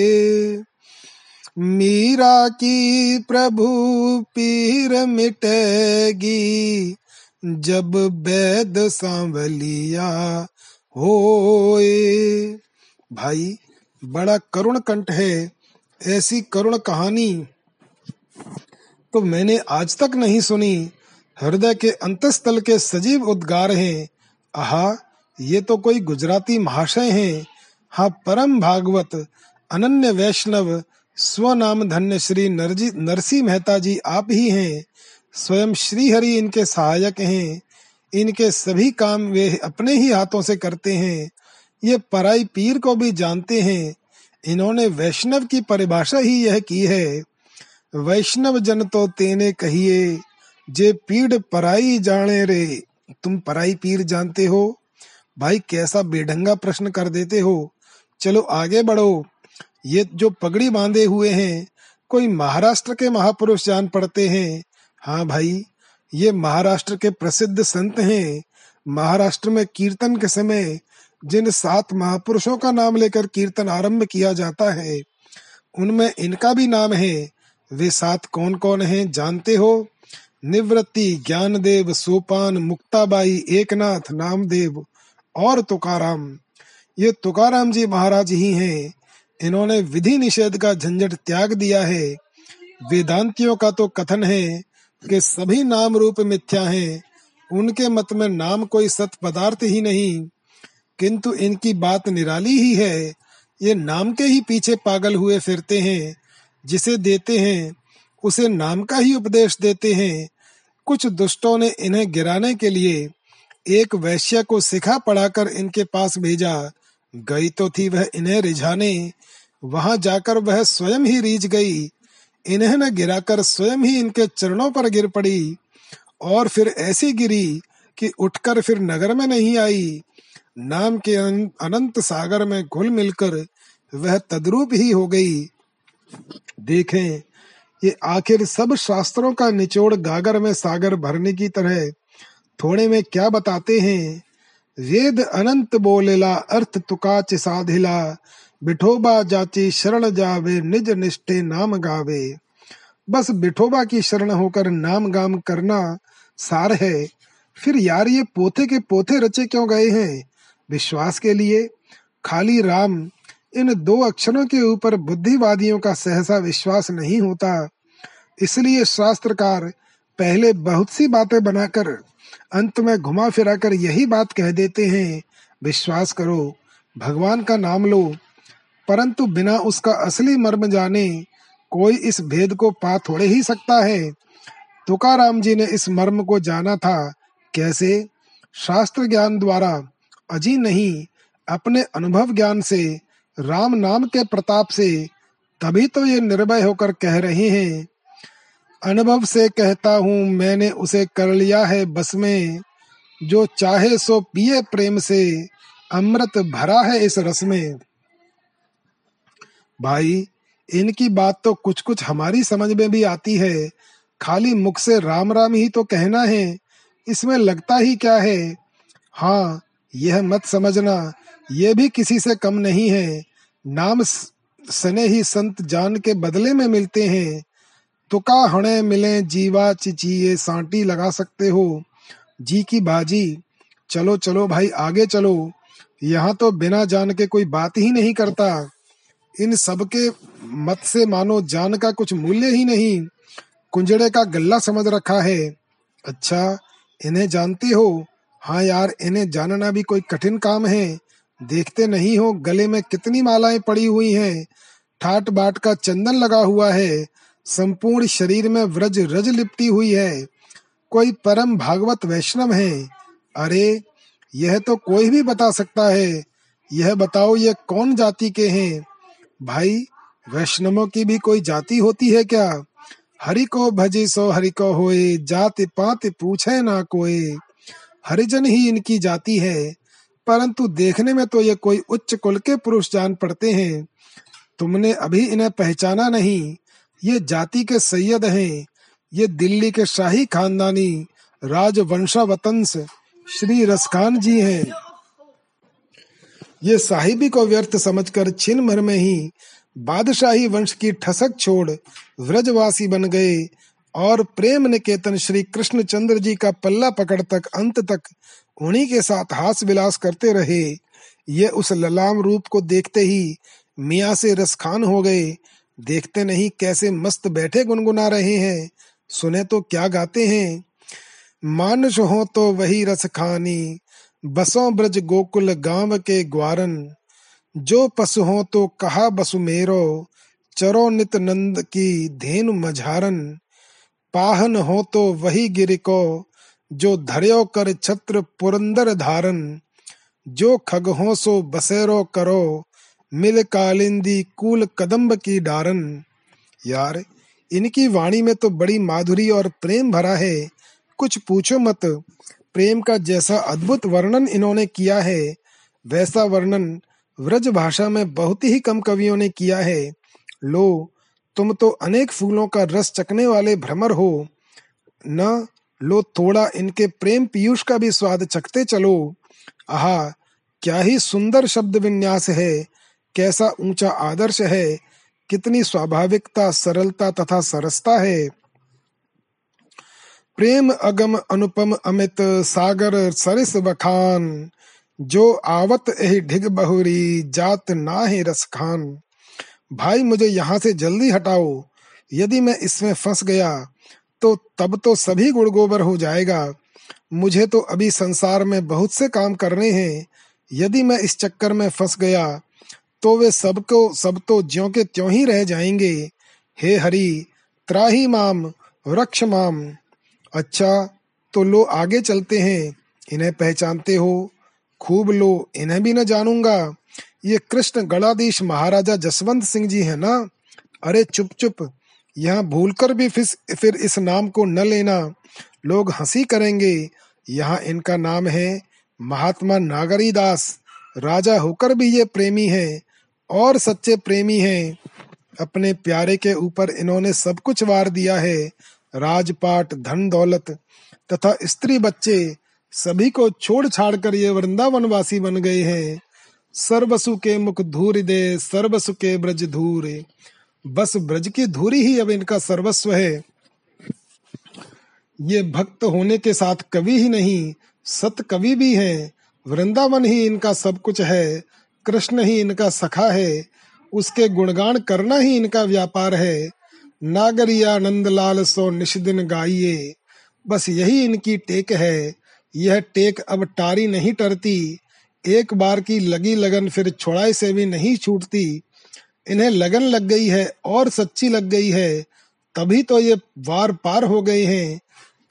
मीरा की प्रभु पीर मिटेगी जब बैद सांवलिया होए। भाई, बड़ा करुण कंठ है, ऐसी करुण कहानी तो मैंने आज तक नहीं सुनी। हृदय के अंतस्थल के सजीव उद्गार हैं। आहा, ये तो कोई गुजराती महाशय हैं। हाँ परम भागवत, अनन्य वैष्णव स्वनाम धन्य श्री नरजी, नरसी मेहता जी आप ही हैं। स्वयं श्री हरि इनके सहायक हैं। इनके सभी काम वे अपने ही हाथों से करते हैं। ये पराई पीर को भी जानते हैं। इन्होंने वैष्णव की परिभाषा ही यह की है। वैष्णव जन तो तेने कहिए, जे पीड़ पराई जाने रे। तुम पराई पीर जानते हो? भाई कैसा बेढंगा प्रश्न कर देते हो? चलो आगे बढ़ो। ये जो पगड़ी बांधे हुए हैं, कोई महाराष्ट्र के महापुरुष जान पड़ते हैं। हाँ भाई, ये महाराष्ट्र के प्रसिद्ध संत हैं। महाराष्ट्र में कीर्तन के समय जिन सात महापुरुषों का नाम लेकर कीर्तन आरंभ किया जाता है, उनमें इनका भी नाम है। वे सात कौन कौन हैं जानते हो? निवृत्ति, ज्ञानदेव, सोपान, मुक्ताबाई, एकनाथ, नामदेव और तुकाराम। ये तुकाराम जी महाराज ही हैं। इन्होंने विधि निषेध का झंझट त्याग दिया है। वेदांतियों का तो कथन है कि सभी नाम रूप मिथ्या हैं। उनके मत में नाम कोई सत पदार्थ ही नहीं, किंतु इनकी बात निराली ही है। ये नाम के ही पीछे पागल हुए फिरते हैं, जिसे देते हैं, उसे नाम का ही उपदेश देते हैं। कुछ दुष्टों ने इन्हें गिराने के लिए एक वैश्य को सिखा पढ़ाकर इनके पास भेजा। गई तो थी वह इन्हें रिझाने। वहाँ जाकर वह स्वयं ही रीझ गई। इन्हें न गिराकर स्वयं ही इनके चरणों पर गिर पड़ी और फिर ऐसी गिरी कि उठकर फिर नगर में नहीं आई। नाम के अनंत सागर में घुल मिलकर वह तद्रूप ही हो गई। देखें, ये आखिर सब शास्त्रों का निचोड़ गागर में सागर भरने की तरह थोड़े में क्या बताते हैं? वेद अनंत बोलेला, अर्थ तुकाच साधिला बिठोबा जाची शरण जावे, निज निष्ठे नाम गावे। बस बिठोबा की शरण होकर नाम गाम करना सार है। फिर यार ये पोथे के पोथे रचे क्यों गए हैं? विश्वास के लिए। खाली राम, इन दो अक्षरों के ऊपर बुद्धिवादियों का सहसा विश्वास नहीं होता। इसलिए शास्त्रकार पहले बहुत सी बातें बनाकर, अंत में घुमा फिरा कर यही बात कह देते हैं, विश्वास करो, भगवान का नाम लो। परंतु बिना उसका असली मर्म जाने कोई इस भेद को पा थोड़े ही सकता है। तुकाराम जी ने इस मर्म को जाना था। कैसे? शास्त्र ज्ञान द्वारा। अजी नहीं, अपने अनुभव ज्ञान से, राम नाम के प्रताप से, तभी तो ये निर्भय होकर कह रहे हैं। अनुभव से कहता हूँ, मैंने उसे कर लिया है बस में। जो चाहे सो पिए प्रेम से, अमृत भरा है इस रस में। भाई, इनकी बात तो कुछ कुछ हमारी समझ में भी आती है। खाली मुख से राम राम ही तो कहना है। इसमें लगता ही क्या है? हाँ यह मत समझना। ये भी किसी से कम नहीं है। नाम सने ही संत जान के बदले में मिलते हैं। तुका हणे मिले, जीवा चिचिए सांटी लगा सकते हो। जी की बाजी। चलो चलो भाई, आगे चलो। यहाँ तो बिना जान के कोई बात ही नहीं करता। इन सबके मत से मानो जान का कुछ मूल्य ही नहीं। कुंजड़े का गल्ला समझ रखा है। अच्छा इन्हें जानते हो? हाँ यार, इन्हें जानना भी कोई कठिन काम है। देखते नहीं हो, गले में कितनी मालाएँ पड़ी हुई हैं। ठाट बाट का चंदन लगा हुआ है। संपूर्ण शरीर में व्रज रज लिपटी हुई है। कोई परम भागवत वैष्णव है। अरे, यह तो कोई भी बता सकता है। यह बताओ, ये कौन जाति के हैं? भाई, वैष्णवों की भी कोई जाति होती है क्या? हरि को भजे सो हरि को होए, जाति पात पूछे ना कोई हरिजन ही इनकी जाति है, परंतु देखने में तो ये कोई उच्च कुल के पुरुष जान पड़ते हैं। तुमने अभी इन्हें पहचाना नहीं, ये जाति के सैयद हैं। ये दिल्ली के शाही खानदानी, राजवंशावतंस, श्री रसखान जी हैं। ये साहिबी को व्यर्थ समझकर छिन भर में ही बादशाही वंश की ठसक छोड़ व्रजवासी बन गए और प्रेम निकेतन श्री कृष्ण चंद्र जी का पल्ला पकड़ तक, अंत तक उन्हीं के साथ हास विलास करते रहे। ये उस ललाम रूप को देखते ही मिया से रसखान हो गए। देखते नहीं कैसे मस्त बैठे गुनगुना रहे हैं। सुने तो क्या गाते हैं? मानुष हो तो वही रस खानी बसो ब्रज गोकुल गाँव के ग्वारन, जो पशु हो तो कहा बसु मेरो, चरो नित नंद की धेनु मझारन। पाहन हो तो वही गिर को, जो धर्यो कर छत्र पुरंदर धारन। जो खग हो सो बसेरो करो, मिल कालिंदी कूल कदम्ब की डारन। यार, इनकी वाणी में तो बड़ी माधुरी और प्रेम भरा है, कुछ पूछो मत। प्रेम का जैसा अद्भुत वर्णन इन्होंने किया है, वैसा वर्णन व्रज भाषा में बहुत ही कम कवियों ने किया है। लो, तुम तो अनेक फूलों का रस चकने वाले भ्रमर हो। न, लो थोड़ा इनके प्रेम पीयूष का भी स्वाद चखते चलो। आहा, क्या ही सुंदर शब्द विन्यास है, कैसा ऊँचा आदर्श है, कितनी स्वाभाविकता, सरलता तथा सरसता है। प्रेम अगम अनुपम अमित सागर सरिस बखान, जो आवत एहि ढिग बहुरी, जात ना ही रस खान। भाई, मुझे यहाँ से जल्दी हटाओ। यदि मैं इसमें फंस गया तो तब तो सभी गुड़ गोबर हो जाएगा। मुझे तो अभी संसार में बहुत से काम करने हैं। यदि मैं इस चक्कर में फंस गया तो वे सबको, सब तो ज्यो के त्यों ही रह जाएँगे। हे हरि, त्राही माम वृक्ष माम। अच्छा तो लो आगे चलते हैं। इन्हें पहचानते हो। खूब लो, इन्हें भी न जानूँगा। ये कृष्ण गणाधीश महाराजा जसवंत सिंह जी है ना? अरे चुप चुप। यहाँ भूलकर भी फिर फिर इस नाम को न लेना। लोग हँसी करेंगे। यहाँ इनका नाम है महात्मा नागरी दास राजा होकर भी ये प्रेमी है। और सच्चे प्रेमी हैं। अपने प्यारे के ऊपर इन्होंने सब कुछ वार दिया है। राजपाट, धन दौलत तथा स्त्री बच्चे सभी को छोड़ छाड़ कर ये वृंदावन वासी बन गए हैं। सर्वसु के मुख धूर दे, सर्वसु के ब्रज धूर। बस ब्रज की धूरी ही अब इनका सर्वस्व है। ये भक्त होने के साथ कवि ही नहीं सत कवि भी हैं। वृंदावन ही इनका सब कुछ है, कृष्ण ही इनका सखा है। उसके गुणगान करना ही इनका व्यापार है। नागरिया नंदलाल सो निष्दिन गाइये बस यही इनकी टेक है। यह टेक अब टारी नहीं टरती। एक बार की लगी लगन फिर छोड़ाई से भी नहीं छूटती। इन्हें लगन लग गई है और सच्ची लग गई है। तभी तो ये वार पार हो गए हैं।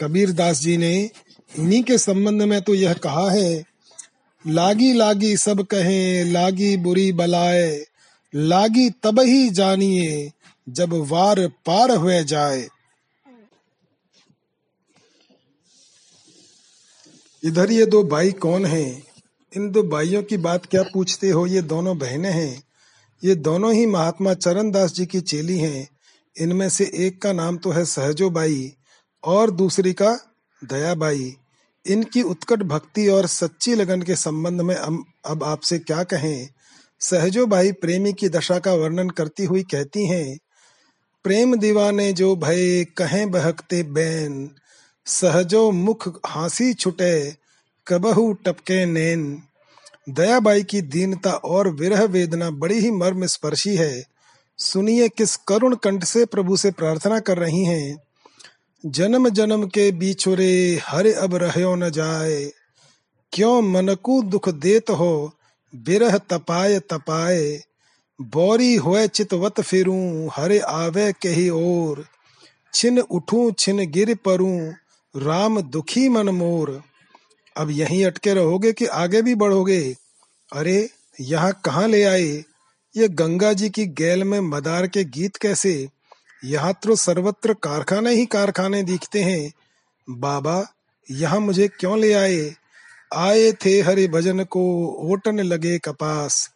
कबीर दास जी ने, इन्हीं के संबंध में तो यह कहा है, लागी लागी सब कहे, लागी बुरी बलाए, लागी तब ही जानिए जब वार पार हुए जाए। इधर ये दो भाई कौन हैं? इन दो भाइयों की बात क्या पूछते हो? ये दोनों बहनें हैं। ये दोनों ही महात्मा चरण दास जी की चेली हैं। इनमें से एक का नाम तो है सहजो बाई और दूसरी का दया बाई। इनकी उत्कट भक्ति और सच्ची लगन के संबंध में अब आपसे क्या कहें? सहजो भाई प्रेमी की दशा का वर्णन करती हुई कहती हैं प्रेम दीवाने जो भय कहें बहकते बैन, सहजो मुख हासी छुटे, कबहू टपके नैन। दयाबाई की दीनता और विरह वेदना बड़ी ही मर्म स्पर्शी है। सुनिए किस करुण कंठ से प्रभु से प्रार्थना कर रही हैं। जन्म जन्म के बिछुरे, हर अब रहो न जाए। क्यों मनकू दुख देत हो, बिरह तपाए तपाए। बोरी होए चितवत फिरू, हरे आवे कही ओर। छिन उठू, छिन गिर परू, राम दुखी मन मोर। अब यहीं अटके रहोगे कि आगे भी बढ़ोगे? अरे, यहाँ कहाँ ले आए? ये गंगा जी की गैल में मदार के गीत कैसे? यहाँ तो सर्वत्र कारखाने ही कारखाने दिखते हैं। बाबा, यहाँ मुझे क्यों ले आए? आए थे हरि भजन को, ओटन लगे कपास।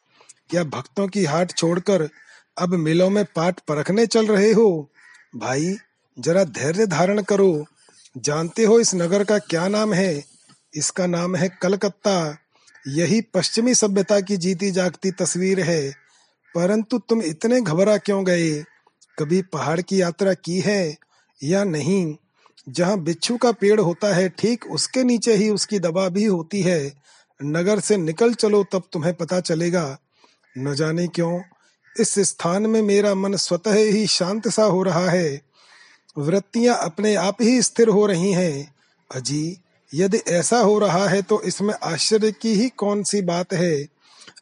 क्या भक्तों की हाट छोड़कर अब मिलों में पाठ परखने चल रहे हो? भाई, जरा धैर्य धारण करो। जानते हो इस नगर का क्या नाम है? इसका नाम है कलकत्ता। यही पश्चिमी सभ्यता की जीती जागती तस्वीर है। परंतु तुम इतने घबरा क्यों गए? कभी पहाड़ की यात्रा की है या नहीं? जहाँ बिच्छू का पेड़ होता है, ठीक उसके नीचे ही उसकी दबा भी होती है। नगर से निकल चलो तब तुम्हें पता चलेगा। न जाने क्यों, इस स्थान में मेरा मन स्वतः ही शांत सा हो रहा है। वृत्तियाँ अपने आप ही स्थिर हो रही हैं। अजी, यदि ऐसा हो रहा है तो इसमें आश्चर्य की ही कौन सी बात है?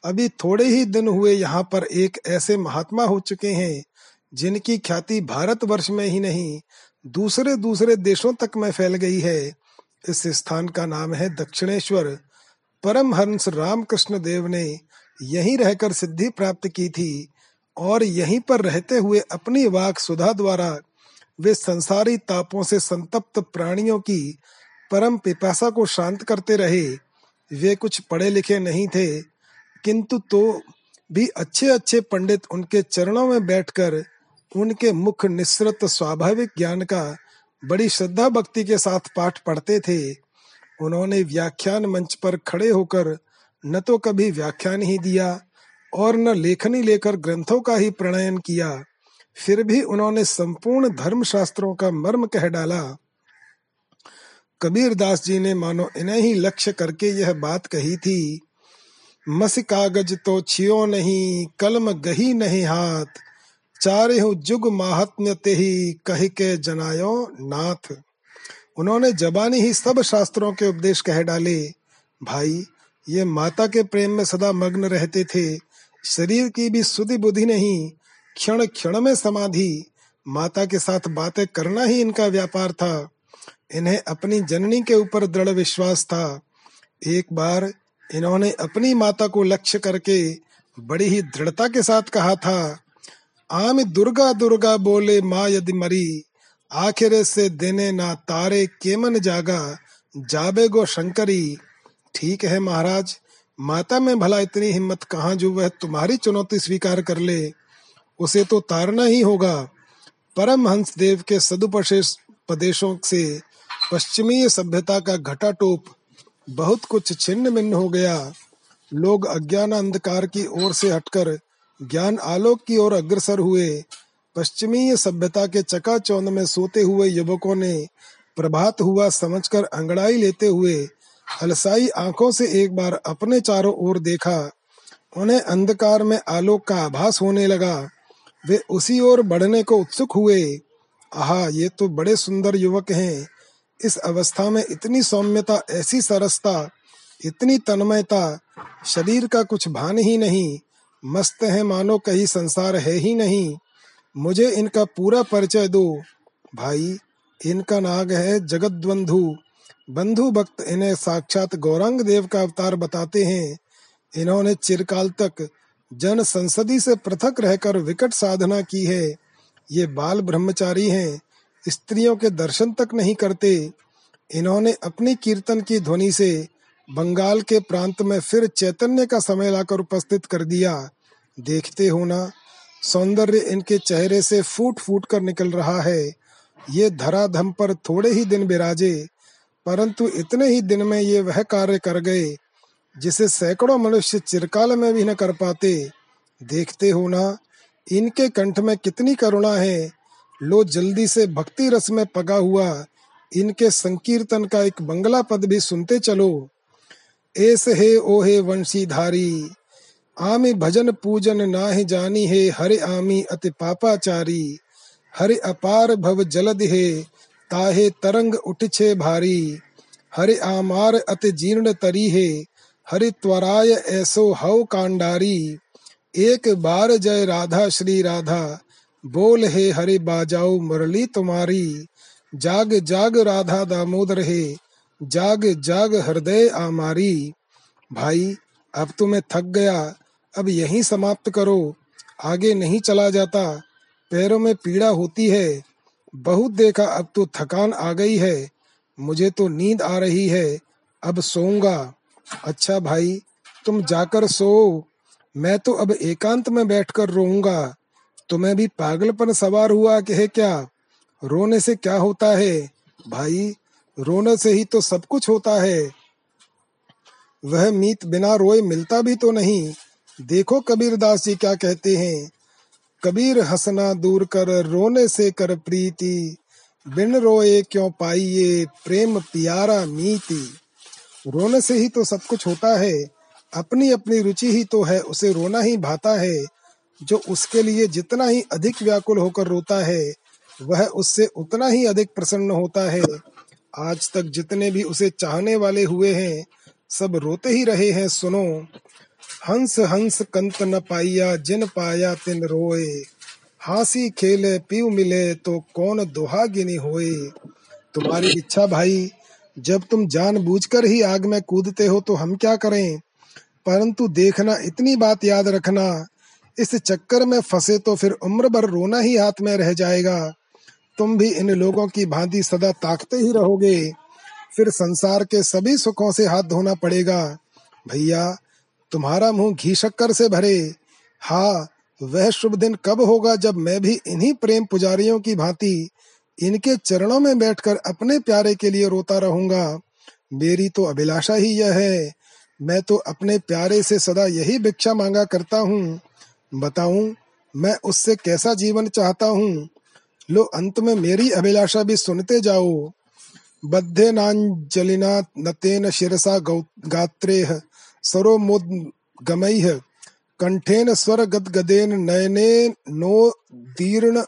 अभी थोड़े ही दिन हुए यहाँ पर एक ऐसे महात्मा हो चुके हैं, जिनकी ख्याति भारतवर्ष में ही नहीं दूसरे दूसरे देशों तक में फैल गई है। इस स्थान का नाम है दक्षिणेश्वर। परम हंस रामकृष्ण देव ने यहीं रहकर सिद्धि प्राप्त की थी और यहीं पर रहते हुए अपनी वाक सुधा द्वारा वे संसारी तापों से संतप्त प्राणियों की परम पिपासा को शांत करते रहे। वे कुछ पढ़े लिखे नहीं थे, किंतु तो भी अच्छे अच्छे पंडित उनके चरणों में बैठकर उनके मुख निस्रत स्वाभाविक ज्ञान का बड़ी श्रद्धा भक्ति के साथ पाठ पढ़ते थे। उन्होंने व्याख्यान मंच पर खड़े होकर न तो कभी व्याख्यान ही दिया और न लेखनी लेकर ग्रंथों का ही प्रणयन किया, फिर भी उन्होंने संपूर्ण धर्म शास्त्रों का मर्म कह डाला। कबीर दास जी ने मानो इन्हें ही लक्ष्य करके यह बात कही थी, मस कागज़ तो छियो नहीं, कलम गही नहीं हाथ चारे हूँ जुग महात्म्य ते ही कह के जनायो नाथ। उन्होंने जबानी ही सब शास्त्रों के उपदेश कह डाले, भाई ये माता के प्रेम में सदा मग्न रहते थे। शरीर की भी सुधि बुद्धि नहीं, क्षण क्षण में समाधि। माता के साथ बातें करना ही इनका व्यापार था। इन्हें अपनी जननी के ऊपर दृढ़ विश्वास था। एक बार इन्होंने अपनी माता को लक्ष्य करके बड़ी ही दृढ़ता के साथ कहा था, आम दुर्गा दुर्गा बोले माँ यदि मरी, आखिर से देने ना तारे केमन जागा, जाबे गो शंकरी। ठीक है महाराज, माता में भला इतनी हिम्मत कहाँ जो वह तुम्हारी चुनौती स्वीकार कर ले। उसे तो तारना ही होगा। परम हंस देव के सदुपदेशों से पश्चिमी सभ्यता का घटा टोप बहुत कुछ छिन्न भिन्न हो गया। लोग अज्ञान अंधकार की ओर से हटकर ज्ञान आलोक की ओर अग्रसर हुए। पश्चिमी सभ्यता के चकाचौंध में सोते हुए युवकों ने प्रभात हुआ समझकर अंगड़ाई लेते हुए हलसाई आँखों से एक बार अपने चारों ओर देखा, उन्हें अंधकार में आलोक का आभास होने लगा। वे उसी ओर बढ़ने को उत्सुक हुए। आहा, ये तो बड़े सुंदर युवक हैं। इस अवस्था में इतनी सौम्यता, ऐसी सरसता, इतनी तन्मयता, शरीर का कुछ भान ही नहीं। मस्त है मानो कहीं संसार है ही नहीं। मुझे इनका पूरा परिचय दो। भाई, इनका नाग है जगत बंधु बंधु भक्त इन्हें साक्षात गौरंग देव का अवतार बताते हैं। इन्होंने चिरकाल तक जन संसदी से पृथक रहकर विकट साधना की है। ये बाल ब्रह्मचारी हैं, स्त्रियों के दर्शन तक नहीं करते। इन्होंने अपनी कीर्तन की ध्वनि से बंगाल के प्रांत में फिर चैतन्य का समय लाकर उपस्थित कर दिया। देखते हो ना, सौंदर्य इनके चेहरे से फूट फूट कर निकल रहा है। ये धराधम पर थोड़े ही दिन विराजे। परंतु इतने ही दिन में ये वह कार्य कर गए, जिसे सैकड़ों मनुष्य चिरकाल में भी न कर पाते। देखते हो ना, इनके कंठ में कितनी करुणा है। लो जल्दी से भक्ति रस में पगा हुआ, इनके संकीर्तन का एक बंगला पद भी सुनते चलो। एस हे ओहे वंशीधारी, आमी भजन पूजन नाहि जानी है हरे आमी अति पापाचारी। हरे अपार भव जलद है। ताहे तरंग उठछे भारी। हरे आमार अति जीर्ण तरी है हरि त्वराय ऐसो हव कांडारी। एक बार जय राधा, श्री राधा। बोल हे हरि बाजाओ मुरली तुम्हारी। जाग जाग राधा दामोदर हे। जाग जाग हृदय आमारी। भाई, अब तो मैं थक गया। अब यहीं समाप्त करो। आगे नहीं चला जाता। पैरों में पीड़ा होती है। बहुत देखा, अब तो थकान आ गई है। मुझे तो नींद आ रही है। अब सोऊँगा। अच्छा भाई, तुम जाकर सो। मैं तो अब एकांत में बैठकर रोऊँगा। तुम्हें भी पागलपन सवार हुआ कि है क्या? रोने से क्या होता है? भाई, रोने से ही तो सब कुछ होता है। वह मीत बिना रोए मिलता भी तो नहीं। देखो कबीर दास जी क्या कहते हैं। कबीर हंसना दूर कर, रोने से कर प्रीति। बिन रोए क्यों पाइए प्रेम प्यारा मीति। रोने से ही तो सब कुछ होता है, अपनी अपनी रुचि ही तो है, उसे रोना ही भाता है। जो उसके लिए जितना ही अधिक व्याकुल होकर रोता है, वह उससे उतना ही अधिक प्रसन्न होता है। आज तक जितने भी उसे चाहने वाले हुए हैं, सब रोते ही रहे हैं, सुनो। हंस हंस कंत न पाइया, जिन पाया तिन रोए। हासी खेले पीव मिले तो कौन दुहागिनी होए। तुम्हारी इच्छा भाई, जब तुम जानबूझकर ही आग में कूदते हो तो हम क्या करें? परंतु देखना, इतनी बात याद रखना। इस चक्कर में फंसे तो फिर उम्र भर रोना ही हाथ में रह जाएगा। तुम भी इन लोगों की भांति सदा ताकते ही रहोगे। फिर संसार के सभी सुखों से हाथ धोना पड़ेगा। भैया तुम्हारा मुँह घी शक्कर से भरे। हा, वह शुभ दिन कब होगा जब मैं भी इन्हीं प्रेम पुजारियों की भांति इनके चरणों में बैठकर अपने प्यारे के लिए रोता रहूँगा। मेरी तो अभिलाषा ही यह है। मैं तो अपने प्यारे से सदा यही भिक्षा मांगा करता हूँ। बताऊँ, मैं उससे कैसा जीवन चाहता हूँ? लो, अंत में मेरी अभिलाषा भी सुनते जाओ। बद्धे नांजलिना नतेन शिरसा गात्रे सरोमुद्गमैः कंठेन स्वर गदेन नयने नो दीर्ण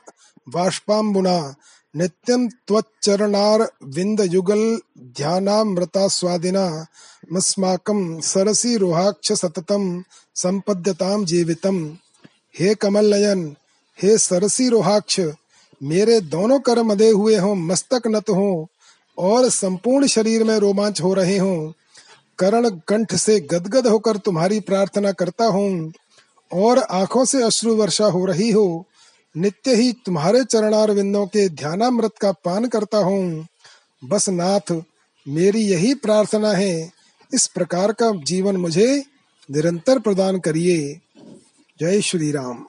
बाष्पाम्बुना। नित्यं त्वच्चरणारविन्दयुगल ध्यानामृतास्वादिना मस्माकं सरसी रोहाक्ष सततम संपद्यताम जीवितम। हे कमल नयन हे सरसी रोहाक्ष, मेरे दोनों कर मदे हुए हों, मस्तक नत हो, और संपूर्ण शरीर में रोमांच हो रहे हों। करण कंठ से गदगद होकर तुम्हारी प्रार्थना करता हूँ, और आँखों से अश्रु वर्षा हो रही हो, नित्य ही तुम्हारे चरणार विंदों के ध्यानामृत का पान करता हूँ। बस नाथ, मेरी यही प्रार्थना है, इस प्रकार का जीवन मुझे निरंतर प्रदान करिए। जय श्री राम।